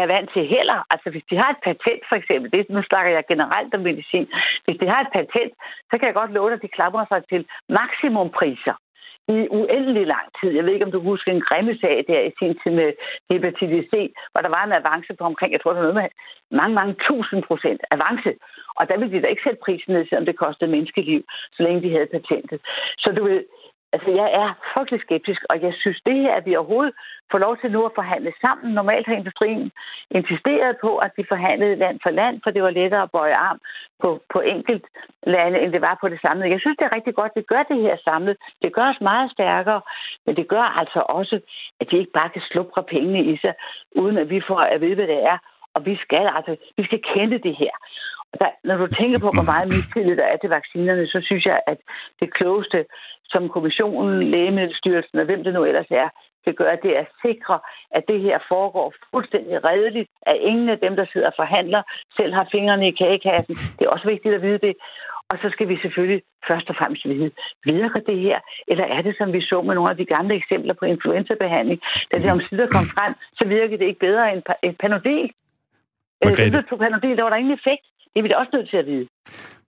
er vant til heller. Altså, hvis de har et patent, for eksempel, det, nu snakker jeg generelt om medicin. Hvis de har et patent, så kan jeg godt love dig, at de klapper sig til maksimumpriser i uendelig lang tid. Jeg ved ikke, om du husker en grimme sag der i sin tid med hepatitis C, hvor der var en avance på omkring, jeg tror, det var noget med mange, mange tusind procent avance. Og der ville de da ikke sætte prisen ned, selvom det kostede menneskeliv, så længe de havde patentet. Så du ved, Altså, jeg er frygtelig skeptisk, og jeg synes, det her, at vi overhovedet får lov til nu at forhandle sammen. Normalt har industrien insisteret på, at vi forhandlede land for land, for det var lettere at bøje arm på, på enkelt lande, end det var på det samlede. Jeg synes, det er rigtig godt, at vi gør det her samlet. Det gør os meget stærkere, men det gør altså også, at de ikke bare kan slubre pengene i sig, uden at vi får at vide, hvad det er. Og vi skal altså, vi skal kende det her. Der, når du tænker på, hvor meget mistillid der er til vaccinerne, så synes jeg, at det klogeste, som kommissionen, lægemiddelstyrelsen og hvem det nu ellers er, kan gøre, det er at sikre, at det her foregår fuldstændig redeligt, at ingen af dem, der sidder og forhandler, selv har fingrene i kagekassen. Det er også vigtigt at vide det. Og så skal vi selvfølgelig først og fremmest vide, virker det her? Eller er det, som vi så med nogle af de gamle eksempler på influenzabehandling? Da det om sider kom frem, så virkede det ikke bedre end panodil. Margrethe. Øh, panodil, der var der ingen effekt. Det er vi da også nødt til at vide.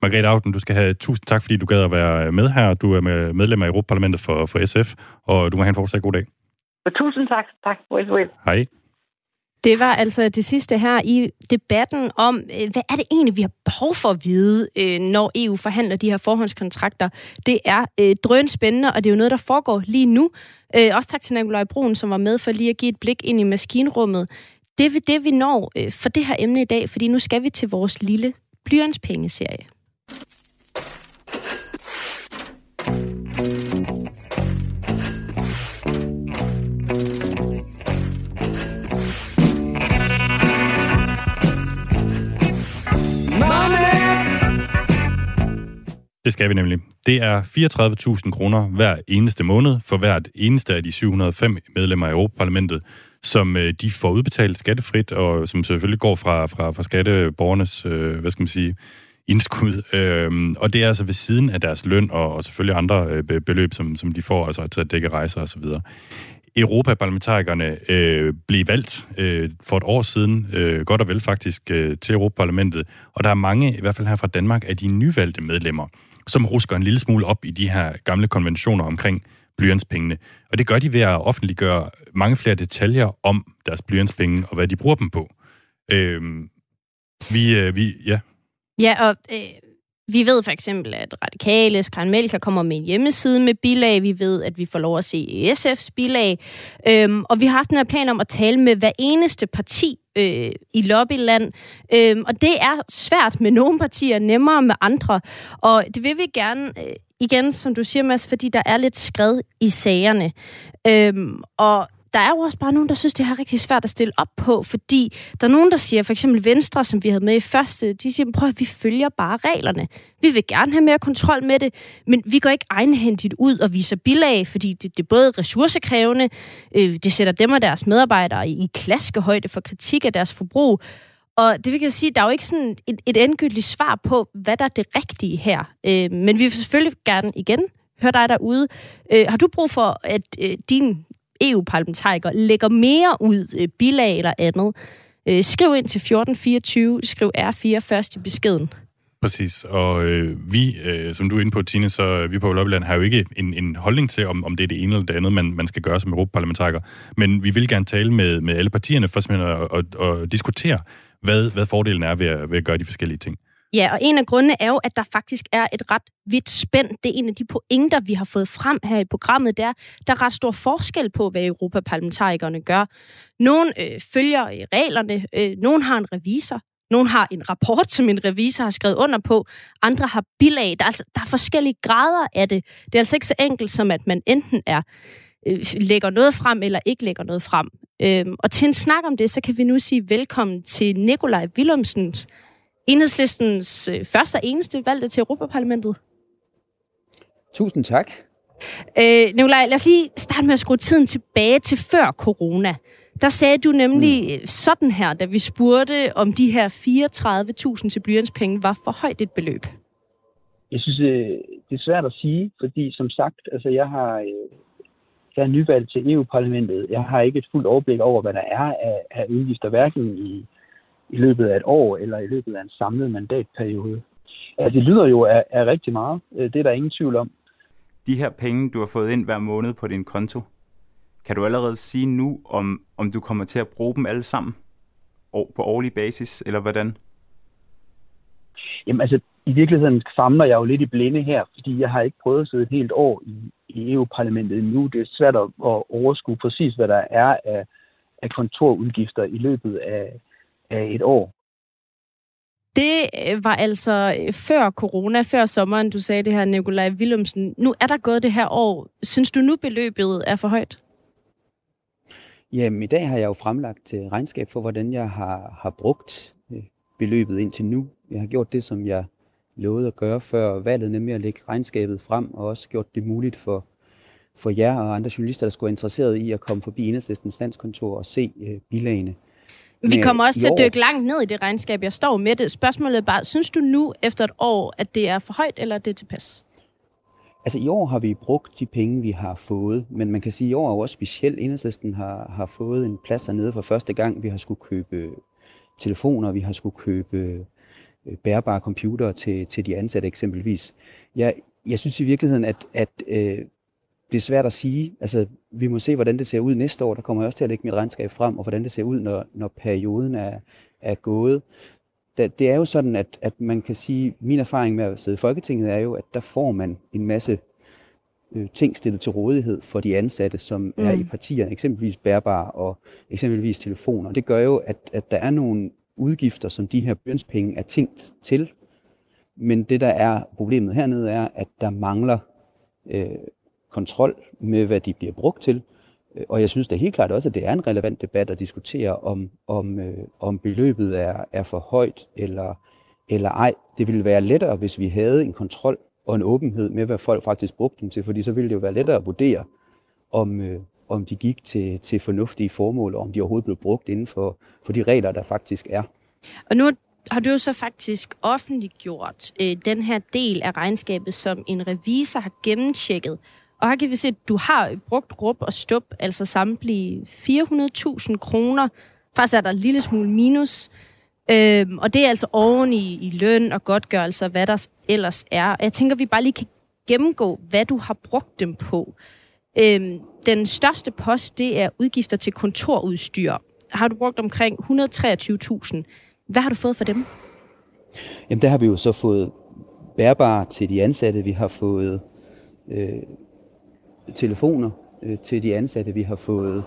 Margrethe Auden, du skal have tusind tak, fordi du gad at være med her. Du er med medlem af Europaparlamentet for, for SF, og du må have en fortsat god dag. Tusind tak. Tak. Well, well. Hej. Det var altså det sidste her i debatten om, øh, hvad er det egentlig, vi har behov for at vide, øh, når EU forhandler de her forhåndskontrakter. Det er øh, drøn spændende, og det er jo noget, der foregår lige nu. også tak til Nikolaj Brun, som var med for lige at give et blik ind i maskinrummet. Det er det, vi når øh, for det her emne i dag, fordi nu skal vi til vores lille blyantspengeserie. Det skal vi nemlig. Det er 34.000 kroner hver eneste måned for hvert eneste af de 705 medlemmer af Europaparlamentet, som øh, de får udbetalt skattefrit, og som selvfølgelig går fra, fra, fra skatteborgernes, øh, hvad skal man sige, indskud. Øh, og det er altså ved siden af deres løn, og, og selvfølgelig andre øh, beløb, som, som de får altså til at dække rejser osv. Europaparlamentarikerne øh, blev valgt øh, for et år siden, øh, godt og vel faktisk, øh, til Europaparlamentet. Og der er mange, i hvert fald her fra Danmark, af de nyvalgte medlemmer, som rusker en lille smule op i de her gamle konventioner omkring blyantspengene. Og det gør de ved at offentliggøre mange flere detaljer om deres blyantspenge og hvad de bruger dem på. Øhm, vi, øh, vi, ja. Ja, og øh, vi ved for eksempel, at Radikale, Skræn Melker kommer med en hjemmeside med bilag. Vi ved, at vi får lov at se SF's bilag. Øhm, og vi har haft den her plan om at tale med hver eneste parti øh, i lobbyland. Øhm, og det er svært med nogle partier, nemmere med andre. Og det vil vi gerne, øh, igen, som du siger, Mads, fordi der er lidt skred i sagerne. Øhm, og der er jo også bare nogen, der synes, det er rigtig svært at stille op på, fordi der er nogen, der siger, for eksempel Venstre, som vi havde med i første, de siger, prøv at vi følger bare reglerne. Vi vil gerne have mere kontrol med det, men vi går ikke egenhændigt ud og viser bilag, fordi det, det er både ressourcekrævende, øh, det sætter dem og deres medarbejdere i klaskehøjde for kritik af deres forbrug, og det vil jeg sige, der er jo ikke sådan et, et endegyldigt svar på, hvad der er det rigtige her. Øh, men vi vil selvfølgelig gerne igen høre dig derude. Øh, har du brug for, at øh, din EU-parlamentariker lægger mere ud, øh, bilag eller andet, øh, skriv ind til 1424, skriv R4 først i beskeden. Præcis, og øh, vi, øh, som du er inde på, Tine, så vi på Lobbyland har jo ikke en, en holdning til, om, om det er det ene eller det andet, man, man skal gøre som europaparlamentariker. Men vi vil gerne tale med, med alle partierne for simpelthen at, at, at diskutere, hvad, hvad fordelen er ved at, ved at gøre de forskellige ting. Ja, og en af grundene er jo, at der faktisk er et ret vidt spænd. Det er en af de pointer, vi har fået frem her i programmet. Der, der er ret stor forskel på, hvad Europaparlamentarikerne gør. Nogle øh, følger øh, reglerne, øh, nogle har en revisor, nogle har en rapport, som en revisor har skrevet under på. Andre har bilag. Der er, altså, der er forskellige grader af det. Det er altså ikke så enkelt som, at man enten er øh, lægger noget frem eller ikke lægger noget frem. Øhm, og til en snak om det, så kan vi nu sige velkommen til Nikolaj Willumsens enhedslistens øh, første og eneste valgte til Europaparlamentet. Tusind tak. Øh, Nicolaj, lad os lige starte med at skrue tiden tilbage til før corona. Der sagde du nemlig mm. sådan her, da vi spurgte, om de her 34.000 til blyantspenge var for højt et beløb. Jeg synes, øh, det er svært at sige, fordi som sagt, altså jeg har, jeg er nyvalgt til EU-parlamentet. Jeg har ikke et fuldt overblik over, hvad der er af, af udgifter, hverken i, i løbet af et år eller i løbet af en samlet mandatperiode. Altså, det lyder jo af, af rigtig meget. Øh, det er der ingen tvivl om. De her penge, du har fået ind hver måned på din konto, kan du allerede sige nu, om, om du kommer til at bruge dem alle sammen på årlig basis, eller hvordan? Jamen altså, i virkeligheden famler jeg jo lidt i blinde her, fordi jeg har ikke prøvet at sidde et helt år i, i EU-parlamentet endnu. Det er svært at, at overskue præcis, hvad der er af, af kontorudgifter i løbet af, af et år. Det øh, var altså øh, før corona, før sommeren, du sagde det her, Nikolaj Willumsen. Nu er der gået det her år. Synes du nu, beløbet er for højt? Jamen, i dag har jeg jo fremlagt til regnskab for, hvordan jeg har, har brugt øh, beløbet indtil nu. Jeg har gjort det, som jeg lovede at gøre før valget, nemlig at lægge regnskabet frem, og også gjort det muligt for, for jer og andre journalister, der skulle være interesseret i at komme forbi Enhedslistens landskontor og se øh, bilagene. Vi kommer også til at dykke langt ned i det regnskab, jeg står med det. Spørgsmålet er bare, synes du nu efter et år, at det er for højt, eller det er tilpas? Altså i år har vi brugt de penge, vi har fået, men man kan sige, at i år er jo også specielt. Enhedslisten har, har fået en plads hernede for første gang. Vi har skulle købe telefoner, vi har skulle købe bærbare computere til, til de ansatte eksempelvis. Jeg, jeg synes i virkeligheden, at, at øh, det er svært at sige. Altså, vi må se, hvordan det ser ud næste år. Der kommer jeg også til at lægge mit regnskab frem, og hvordan det ser ud, når, når perioden er, er gået. Det, det er jo sådan, at, at man kan sige, min erfaring med at sidde i Folketinget er jo, at der får man en masse øh, ting stillet til rådighed for de ansatte, som mm. er i partierne, eksempelvis bærbare og eksempelvis telefoner. Det gør jo, at, at der er nogle udgifter, som de her bønspenge er tænkt til. Men det, der er problemet hernede, er, at der mangler øh, kontrol med, hvad de bliver brugt til. Øh, og jeg synes da helt klart også, at det er en relevant debat at diskutere, om, om, øh, om beløbet er, er for højt eller, eller ej. Det ville være lettere, hvis vi havde en kontrol og en åbenhed med, hvad folk faktisk brugte dem til, fordi så ville det jo være lettere at vurdere, om, øh, om de gik til, til fornuftige formål, og om de overhovedet blev brugt inden for, for de regler, der faktisk er. Og nu har du jo så faktisk offentliggjort øh, den her del af regnskabet, som en revisor har gennemtjekket. Og her kan vi se, at du har brugt rup og stup, altså samtlige 400.000 kroner. Faktisk er der en lille smule minus. Øhm, og det er altså oven i, i løn og godtgørelse, hvad der ellers er. Jeg tænker, vi bare lige kan gennemgå, hvad du har brugt dem på. Øhm, den største post, det er udgifter til kontorudstyr. Har du brugt omkring 123.000. Hvad har du fået for dem? Jamen, der har vi jo så fået bærbare til de ansatte. Vi har fået øh, telefoner øh, til de ansatte. Vi har fået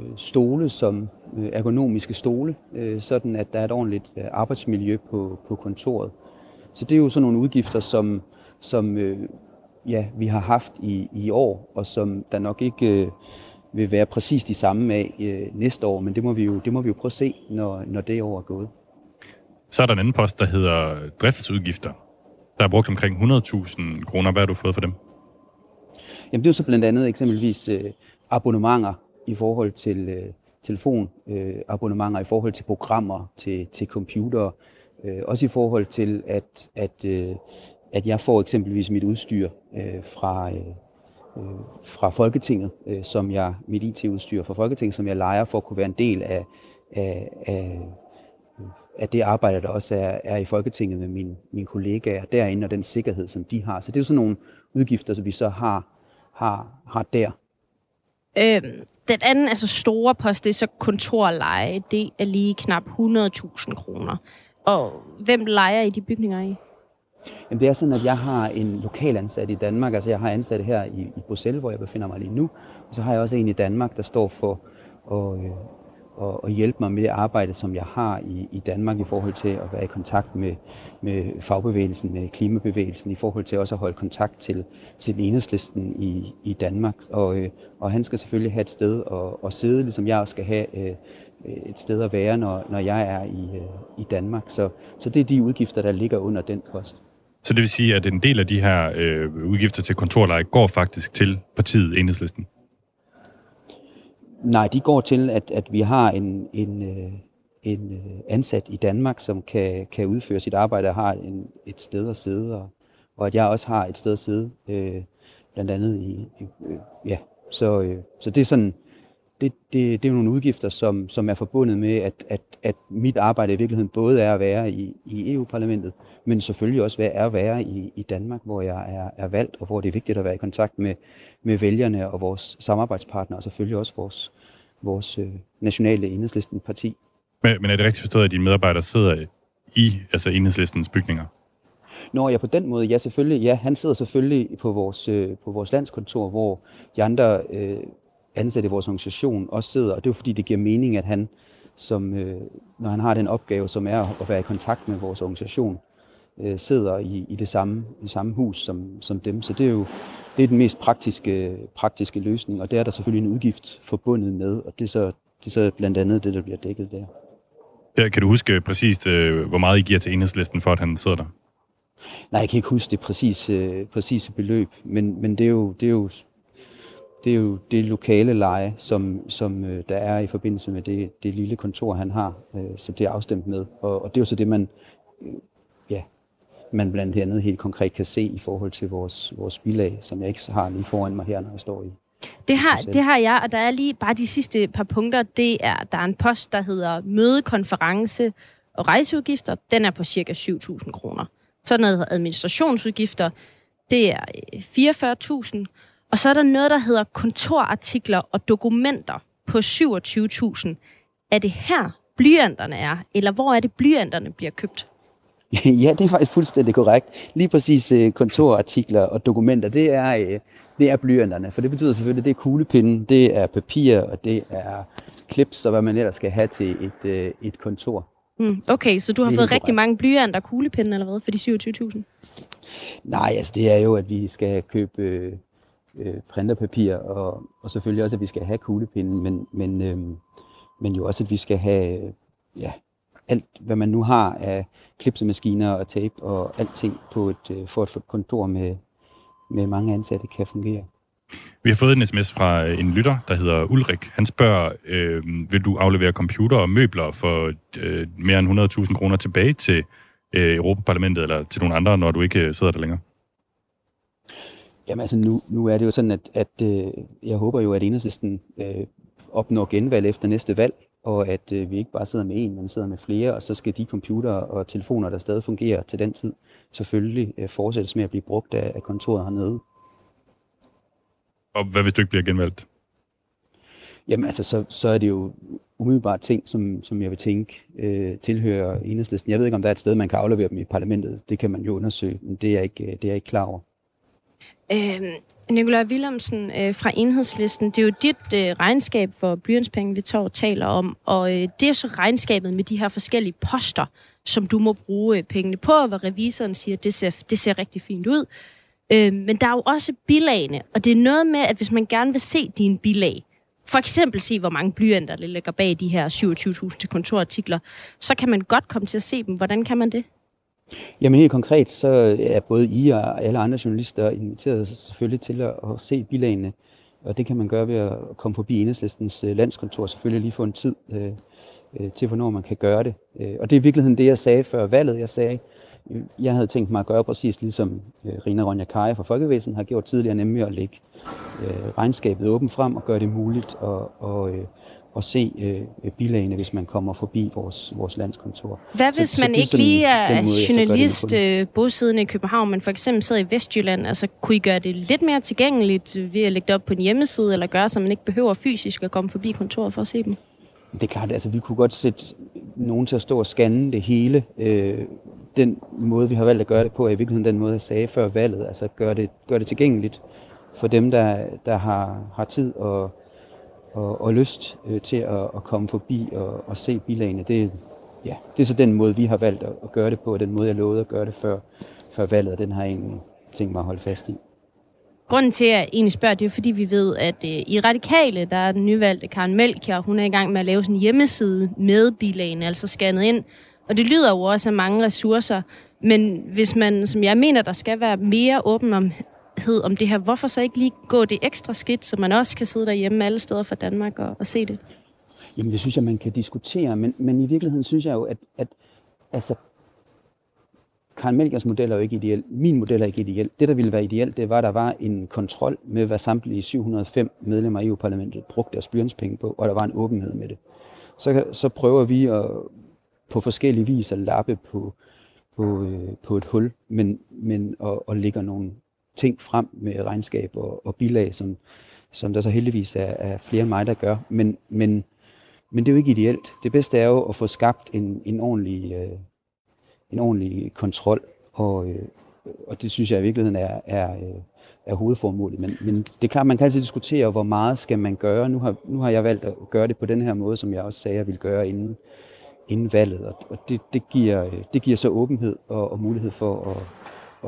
øh, stole som øh, ergonomiske stole, øh, sådan at der er et ordentligt øh, arbejdsmiljø på, på kontoret. Så det er jo sådan nogle udgifter, som, som øh, ja, vi har haft i, i år, og som der nok ikke øh, vil være præcis de samme af øh, næste år, men det må vi jo, det må vi jo prøve at se, når, når det år er gået. Så er der en anden post, der hedder driftsudgifter. Der er brugt omkring 100.000 kroner. Hvad har du fået for dem? Jamen det er jo så blandt andet eksempelvis øh, abonnementer i forhold til øh, telefonabonnementer, øh, i forhold til programmer, til, til computer, øh, også i forhold til, at, at, øh, at jeg får eksempelvis mit udstyr øh, fra, øh, øh fra Folketinget, øh, som jeg, mit IT-udstyr fra Folketinget, som jeg leger for at kunne være en del af, af, af, af det arbejde, der også er, er i Folketinget med mine, mine kollegaer derinde, og den sikkerhed, som de har. Så det er jo sådan nogle udgifter, som vi så har har, har der. Øhm, den anden, altså store post, det er så kontorleje. Det er lige knap 100.000 kroner. Og hvem leger i de bygninger i? Jamen, det er sådan, at jeg har en lokal ansat i Danmark. Altså, jeg har ansat her i, i Bruxelles, hvor jeg befinder mig lige nu. Og så har jeg også en i Danmark, der står for at, øh, og, og hjælpe mig med det arbejde, som jeg har i, i Danmark i forhold til at være i kontakt med, med fagbevægelsen, med klimabevægelsen, i forhold til også at holde kontakt til, til enhedslisten i, i Danmark. Og, øh, og han skal selvfølgelig have et sted at, at sidde, ligesom jeg også skal have øh, et sted at være, når, når jeg er i, øh, i Danmark. Så, så det er de udgifter, der ligger under den post. Så det vil sige, at en del af de her øh, udgifter til kontorleje går faktisk til partiet Enhedslisten? Nej, de går til, at, at vi har en, en, øh, en øh, ansat i Danmark, som kan, kan udføre sit arbejde og har en, et sted at sidde, og, og at jeg også har et sted at sidde, øh, blandt andet i, i, øh, ja, Så, øh, så det er sådan, det, det, det er nogle udgifter, som, som er forbundet med, at, at, at mit arbejde i virkeligheden både er at være i, i EU-parlamentet, men selvfølgelig også er at være i, i Danmark, hvor jeg er, er valgt, og hvor det er vigtigt at være i kontakt med, med vælgerne og vores samarbejdspartnere, og selvfølgelig også vores, vores øh, nationale enhedslisten parti. Men, men er det rigtigt forstået, at dine medarbejdere sidder i altså enhedslistens bygninger? Når jeg på den måde, ja selvfølgelig, ja, han sidder selvfølgelig på vores, øh, på vores landskontor, hvor de andre øh, ansatte i vores organisation også sidder, og det er jo fordi, det giver mening, at han, som, øh, når han har den opgave, som er at være i kontakt med vores organisation, øh, sidder i, i det samme, i samme hus som, som dem. Så det er jo det er den mest praktiske, praktiske løsning, og det er der selvfølgelig en udgift forbundet med, og det er så, det er så blandt andet det, der bliver dækket der. Ja, kan du huske præcist, øh, hvor meget I giver til enhedslisten for, at han sidder der? Nej, jeg kan ikke huske det præcise, præcise beløb, men, men det, er jo, det, er jo, det er jo det lokale leje, som, som øh, der er i forbindelse med det, det lille kontor, han har, øh, så det er afstemt med. Og, og det er jo så det, man, øh, ja, man blandt andet helt konkret kan se i forhold til vores, vores bilag, som jeg ikke har lige foran mig her, når jeg står i. Det har, det har jeg, og der er lige bare de sidste par punkter. Det er, der er en post, der hedder mødekonference og rejseudgifter. Den er på cirka 7.000 kroner. Så er der noget administrationsudgifter. Det er 44.000. Øh, og så er der noget, der hedder kontorartikler og dokumenter på 27.000. Er det her blyanterne er, eller hvor er det blyanterne bliver købt? ja, det er faktisk fuldstændig korrekt. Lige præcis øh, kontorartikler og dokumenter, det er, øh, det er blyanterne. For det betyder selvfølgelig, at det er kuglepinden, det er papir, og det er clips, og hvad man ellers skal have til et, et kontor. Mm, okay, så du har fået rigtig mange blyanter og kuglepinde eller hvad for de 27.000? Nej, altså det er jo, at vi skal købe øh, printerpapir, og, og selvfølgelig også, at vi skal have kuglepinden, men, men, øh, men jo også, at vi skal have ja, alt, hvad man nu har af klipsemaskiner og tape og alting på et, øh, for at et kontor med, med mange ansatte kan fungere. Vi har fået en sms fra øh, en lytter, der hedder Ulrik. Han spørger, øh, vil du aflevere computer og møbler for øh, mere end 100.000 kroner tilbage til øh, Europaparlamentet eller til nogle andre, når du ikke øh, sidder der længere? Jamen altså, nu, nu er det jo sådan, at, at øh, jeg håber jo, at enhedslisten øh, opnår genvalg efter næste valg, og at øh, vi ikke bare sidder med en, men sidder med flere, og så skal de computer og telefoner, der stadig fungerer til den tid, selvfølgelig øh, fortsættes med at blive brugt af, af kontoret hernede. Og hvad hvis du ikke bliver genvalgt? Jamen altså, så, så er det jo umiddelbart ting, som, som jeg vil tænke øh, tilhører enhedslisten. Jeg ved ikke, om der er et sted, man kan aflevere dem i parlamentet. Det kan man jo undersøge, men det er jeg ikke, det er jeg ikke klar over. Øh, Nikolaj Willemsen øh, fra Enhedslisten, det er jo dit øh, regnskab for blyantspenge, vi tår taler om, og øh, det er så regnskabet med de her forskellige poster, som du må bruge øh, pengene på, hvor revisoren siger, det ser, det ser rigtig fint ud. Øh, men der er jo også bilagene, og det er noget med, at hvis man gerne vil se dine bilag, for eksempel se, hvor mange blyanter der ligger bag de her 27.000 til kontorartikler, så kan man godt komme til at se dem. Hvordan kan man det? Jamen helt konkret, så er både I og alle andre journalister inviteret selvfølgelig til at, at se bilagene, og det kan man gøre ved at komme forbi enhedslistens øh, landskontor, selvfølgelig lige få en tid øh, øh til, hvornår man kan gøre det. Øh, og det er i virkeligheden det, jeg sagde før valget. Jeg sagde, jeg havde tænkt mig at gøre præcis ligesom Rina Ronja Kaja fra Folkevæsen har gjort tidligere, nemlig at lægge øh, regnskabet åbent frem og gøre det muligt at, og, at se øh, bilagene, hvis man kommer forbi vores, vores landskontor. Hvad hvis så, man så ikke sådan, lige er måde, journalist øh, bosiddende i København, men for eksempel sidder i Vestjylland? Altså, kunne I gøre det lidt mere tilgængeligt ved at lægge det op på en hjemmeside, eller gøre, så man ikke behøver fysisk at komme forbi kontoret for at se dem? Det er klart, altså vi kunne godt sætte nogen til at stå og scanne det hele. Øh, den måde, vi har valgt at gøre det på, er i virkeligheden den måde, jeg sagde før valget. Altså gøre det, gøre det tilgængeligt for dem, der, der har, har tid og, og, og lyst øh, til at, at komme forbi og, og se bilagene. Det, ja, det er så den måde, vi har valgt at, at gøre det på, og den måde, jeg lovede at gøre det før, før valget, og den har jeg egentlig tænkt mig at holde fast i. Grunden til, at jeg egentlig spørger, det er fordi, vi ved, at øh, i Radikale, der er den nyvalgte Karen Melchior, hun er i gang med at lave sådan en hjemmeside med bilagene, altså scannet ind. Og det lyder jo også af mange ressourcer, men hvis man, som jeg mener, der skal være mere åben om det her, hvorfor så ikke lige gå det ekstra skridt, så man også kan sidde derhjemme alle steder fra Danmark og, og se det? Jamen, det synes jeg, man kan diskutere, men, men i virkeligheden synes jeg jo, at, at altså, Karl Melgers model er jo ikke ideel. Min model er ikke ideel. Det, der ville være ideelt, det var, at der var en kontrol med, hvad samtlige 705 medlemmer af EU-parlamentet brugte deres blyantspenge på, og der var en åbenhed med det. Så, så prøver vi at, på forskellige vis at lappe på, på, øh, på et hul, men, men og, og lægger nogle ting frem med regnskab og, og bilag, som, som der så heldigvis er, er flere end mig, der gør. Men, men, men det er jo ikke ideelt. Det bedste er jo at få skabt en, en, ordentlig, øh, en ordentlig kontrol, og, øh, og det synes jeg i virkeligheden er, er, øh, er hovedformålet. Men, men det er klart, man kan altid diskutere, hvor meget skal man gøre. Nu har, nu har jeg valgt at gøre det på den her måde, som jeg også sagde, jeg ville gøre inden, inden valget. Og, og det, det, giver, øh, det giver så åbenhed og, og mulighed for at,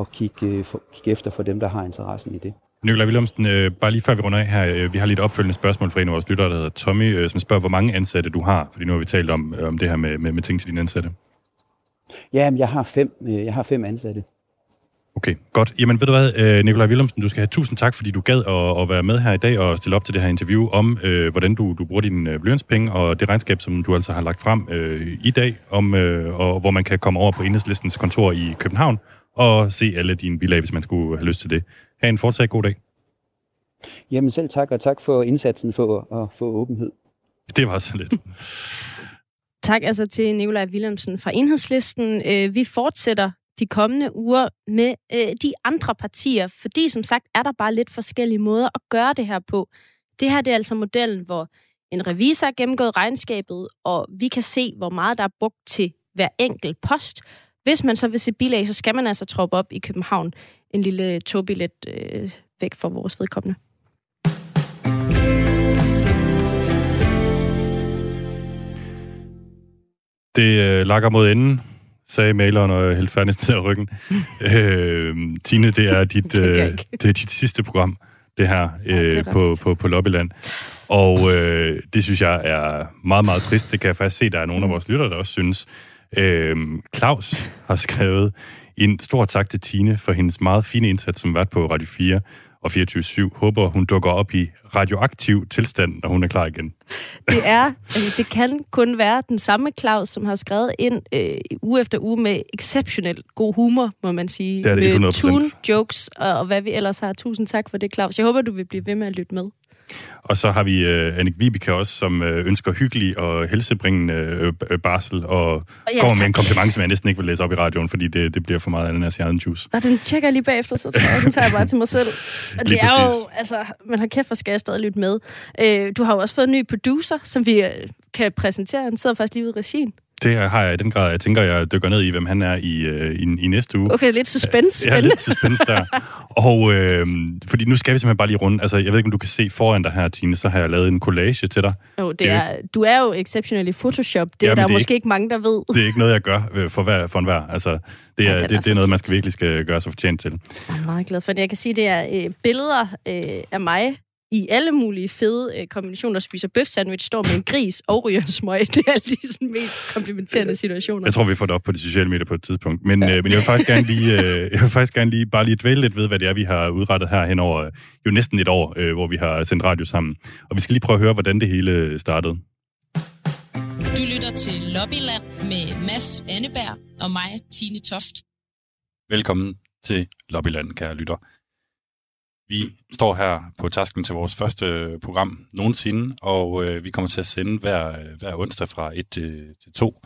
at kigge, for, kigge efter for dem, der har interessen i det. Nikolaj Willemsen, øh, bare lige før vi runder af her, øh, vi har lidt opfølgende spørgsmål fra en af vores lyttere, der hedder Tommy, øh, som spørger, hvor mange ansatte du har, fordi nu har vi talt om, øh, om det her med, med, med ting til dine ansatte. Ja, jeg har fem, øh, jeg har fem ansatte. Okay, godt. Jamen ved du hvad, øh, Nikolaj Willemsen, du skal have tusind tak, fordi du gad at, at være med her i dag og stille op til det her interview om, øh, hvordan du, du bruger dine øh, blyantspenge og det regnskab, som du altså har lagt frem øh, i dag, om, øh, og hvor man kan komme over på Enhedslistens kontor i København og se alle dine bilag, hvis man skulle have lyst til det. Ha' en fortsat god dag. Jamen selv tak, og tak for indsatsen for at få åbenhed. Det var så lidt. Tak altså til Nikolaj Willemsen fra Enhedslisten. Øh, vi fortsætter de kommende uger med øh, de andre partier, fordi som sagt er der bare lidt forskellige måder at gøre det her på. Det her det er altså modellen, hvor en revisor har gennemgået regnskabet, og vi kan se, hvor meget der er brugt til hver enkelt post. Hvis man så vil se bilag, så skal man altså troppe op i København en lille togbillet øh, væk fra vores vedkommende. Det øh, lakker mod enden, sagde maleren og hældte færdigst ned ad ryggen. øh, Tine, det er, dit, øh, det er dit sidste program, det her, øh, det er på, på, på Lobbyland. Og øh, det synes jeg er meget, meget trist. Det kan jeg faktisk se, der er nogle af vores lyttere, der også synes. Øhm, Claus har skrevet en stor tak til Tine for hendes meget fine indsats som vært på Radio 4 og 24-7. Håber, hun dukker op i radioaktiv tilstand, når hun er klar igen. Det er, altså, det kan kun være den samme Claus, som har skrevet ind øh, uge efter uge med exceptionelt god humor, må man sige. Det er det med 100%. tune, jokes og, og hvad vi ellers har. Tusind tak for det, Claus. Jeg håber, du vil blive ved med at lytte med. Og så har vi øh, Annik Vibeke også, som øh, ønsker hyggelig og helsebringende øh, øh, barsel, og Ja, kommer med tak. en kompliment, som jeg næsten ikke vil læse op i radioen, fordi det, det bliver for meget ananas i egen juice. Og den tjekker jeg lige bagefter, så tror jeg, den tager jeg bare til mig selv. Og det er jo, præcis. altså, man har kæft, hvor skal stadig lytte med. Øh, du har jo også fået en ny producer, som vi øh, kan præsentere. Han sidder faktisk lige ude i regien. Det har jeg i den grad. Jeg tænker, jeg dykker ned i, hvem han er i, øh, i, i næste uge. Okay, lidt suspense. Spændende. lidt suspense der. Og øh, fordi nu skal vi simpelthen bare lige runde. Altså, jeg ved ikke, om du kan se foran dig her, Tine, så har jeg lavet en collage til dig. Jo, det Det er er, du er jo exceptionel i Photoshop. Det er Jamen, der det er måske ikke mange, der ved. Det er ikke noget, jeg gør øh, for, hver, for enhver. Altså, det er, den det, er det, er noget, man skal virkelig skal gøre sig fortjent til. Jeg er meget glad for det. Jeg kan sige, det er øh, billeder øh, af mig i alle mulige fede øh, kombinationer, spiser bøf sandwich, står med en gris og ryger en smøg. Det er alle de sådan, mest komplementerende situationer. Jeg tror, vi får det op på de sociale medier på et tidspunkt. Men, ja. øh, men jeg vil faktisk gerne lige, øh, jeg vil faktisk gerne lige, bare lige dvæle lidt ved, hvad det er, vi har udrettet her hen over øh, jo næsten et år, øh, hvor vi har sendt radio sammen. Og vi skal lige prøve at høre, hvordan det hele startede. Du lytter til Lobbyland med Mads Anneberg og mig, Tine Toft. Velkommen til Lobbyland, kære lytter. Vi står her på tasken til vores første øh, program nogensinde, og øh, vi kommer til at sende hver, øh, hver onsdag fra 1 til, til 2.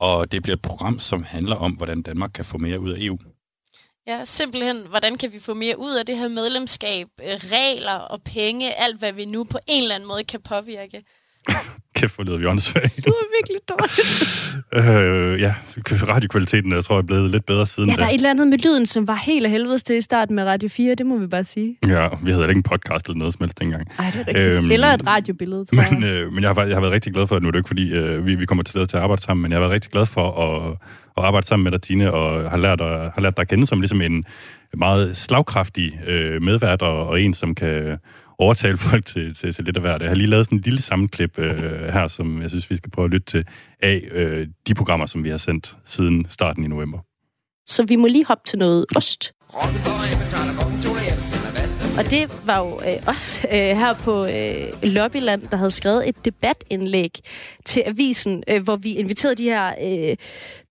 Og det bliver et program, som handler om, hvordan Danmark kan få mere ud af EU. Ja, simpelthen, hvordan kan vi få mere ud af det her medlemskab, øh, regler og penge, alt hvad vi nu på en eller anden måde kan påvirke. Kæft, hvor lyder vi åndssvagt. Du er virkelig dårlig. øh, ja, radiokvaliteten jeg tror jeg er blevet lidt bedre siden Ja, der er da. et eller andet med lyden, som var helt af helvedes til i starten med Radio 4. Det må vi bare sige. Ja, vi havde ikke en podcast eller noget som helst dengang. Ej, det er rigtigt. Øhm, eller et radiobillede, tror jeg. Men, øh, men jeg, har, jeg har været rigtig glad for, at nu er det ikke fordi, øh, vi, vi kommer til stedet til at arbejde sammen, men jeg har været rigtig glad for at, at arbejde sammen med dig, Tine, og har lært, at, har lært dig at kende som ligesom en meget slagkraftig øh, medvært, og, og en, som kan overtale folk til, til, til lidt af hvert. Jeg har lige lavet sådan en lille sammenklip øh, her, som jeg synes, vi skal prøve at lytte til, af øh, de programmer, som vi har sendt siden starten i november. Så vi må lige hoppe til noget ost. Og det var jo øh, os øh, her på øh, Lobbyland, der havde skrevet et debatindlæg til avisen, øh, hvor vi inviterede de her øh,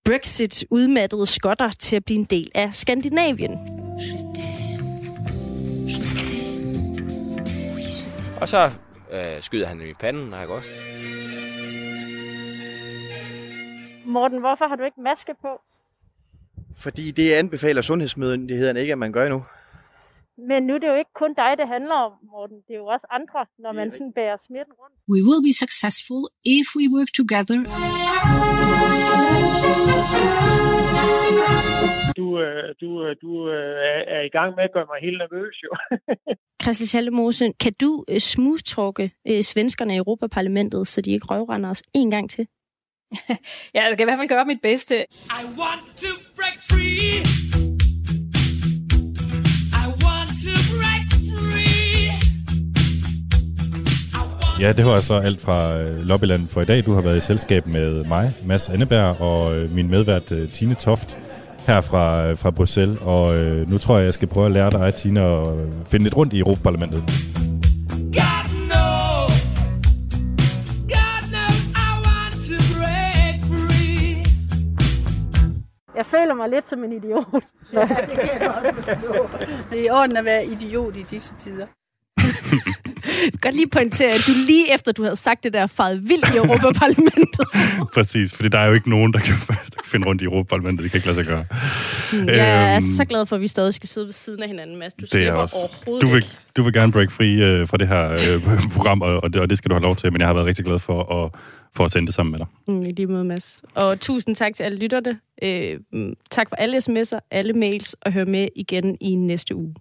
Brexit udmattede skotter til at blive en del af Skandinavien. Og så øh, skyder han i panden, har jeg godt. Morten, hvorfor har du ikke maske på? Fordi det anbefaler sundhedsmyndighederne ikke, at man gør nu. Men nu er det jo ikke kun dig, det handler om, Morten. Det er jo også andre, når man sådan bærer smitten rundt. We will be successful if we work together. Du, øh, du, øh, du øh, er- i gang med at gøre mig helt nervøs, jo. Christian Schallemose, kan du øh, svenskerne i Europaparlamentet, så de ikke røvrender os en gang til? Ja, jeg skal i hvert fald gøre mit bedste. I want to break free. Ja, det var altså alt fra øh, Lobbyland for i dag. Du har været i selskab med mig, Mads Anneberg, og øh, min medvært øh, Tine Toft her fra, fra Bruxelles. Og nu tror jeg, jeg skal prøve at lære dig, Tine, at finde lidt rundt i Europaparlamentet. Jeg føler mig lidt som en idiot. Ja, det kan jeg godt forstå. Det er i orden at være idiot i disse tider. Jeg vil godt lige pointere, at du lige efter du havde sagt det der, faret vildt i Europaparlamentet. Præcis, fordi der er jo ikke nogen, der kan, der kan finde rundt i Europaparlamentet. Det kan ikke lade sig gøre. Jeg er Øhm, så glad for, at vi stadig skal sidde ved siden af hinanden, Mads. Du Det er også. overhovedet Du vil, du vil gerne break free øh, fra det her øh, program, og, og, det, og det skal du have lov til, men jeg har været rigtig glad for at, for at sende det sammen med dig. Mm, I lige måde, Mads. Og tusind tak til alle lytterne. Øh, mm, tak for alle sms'er, alle mails, og hør med igen i næste uge.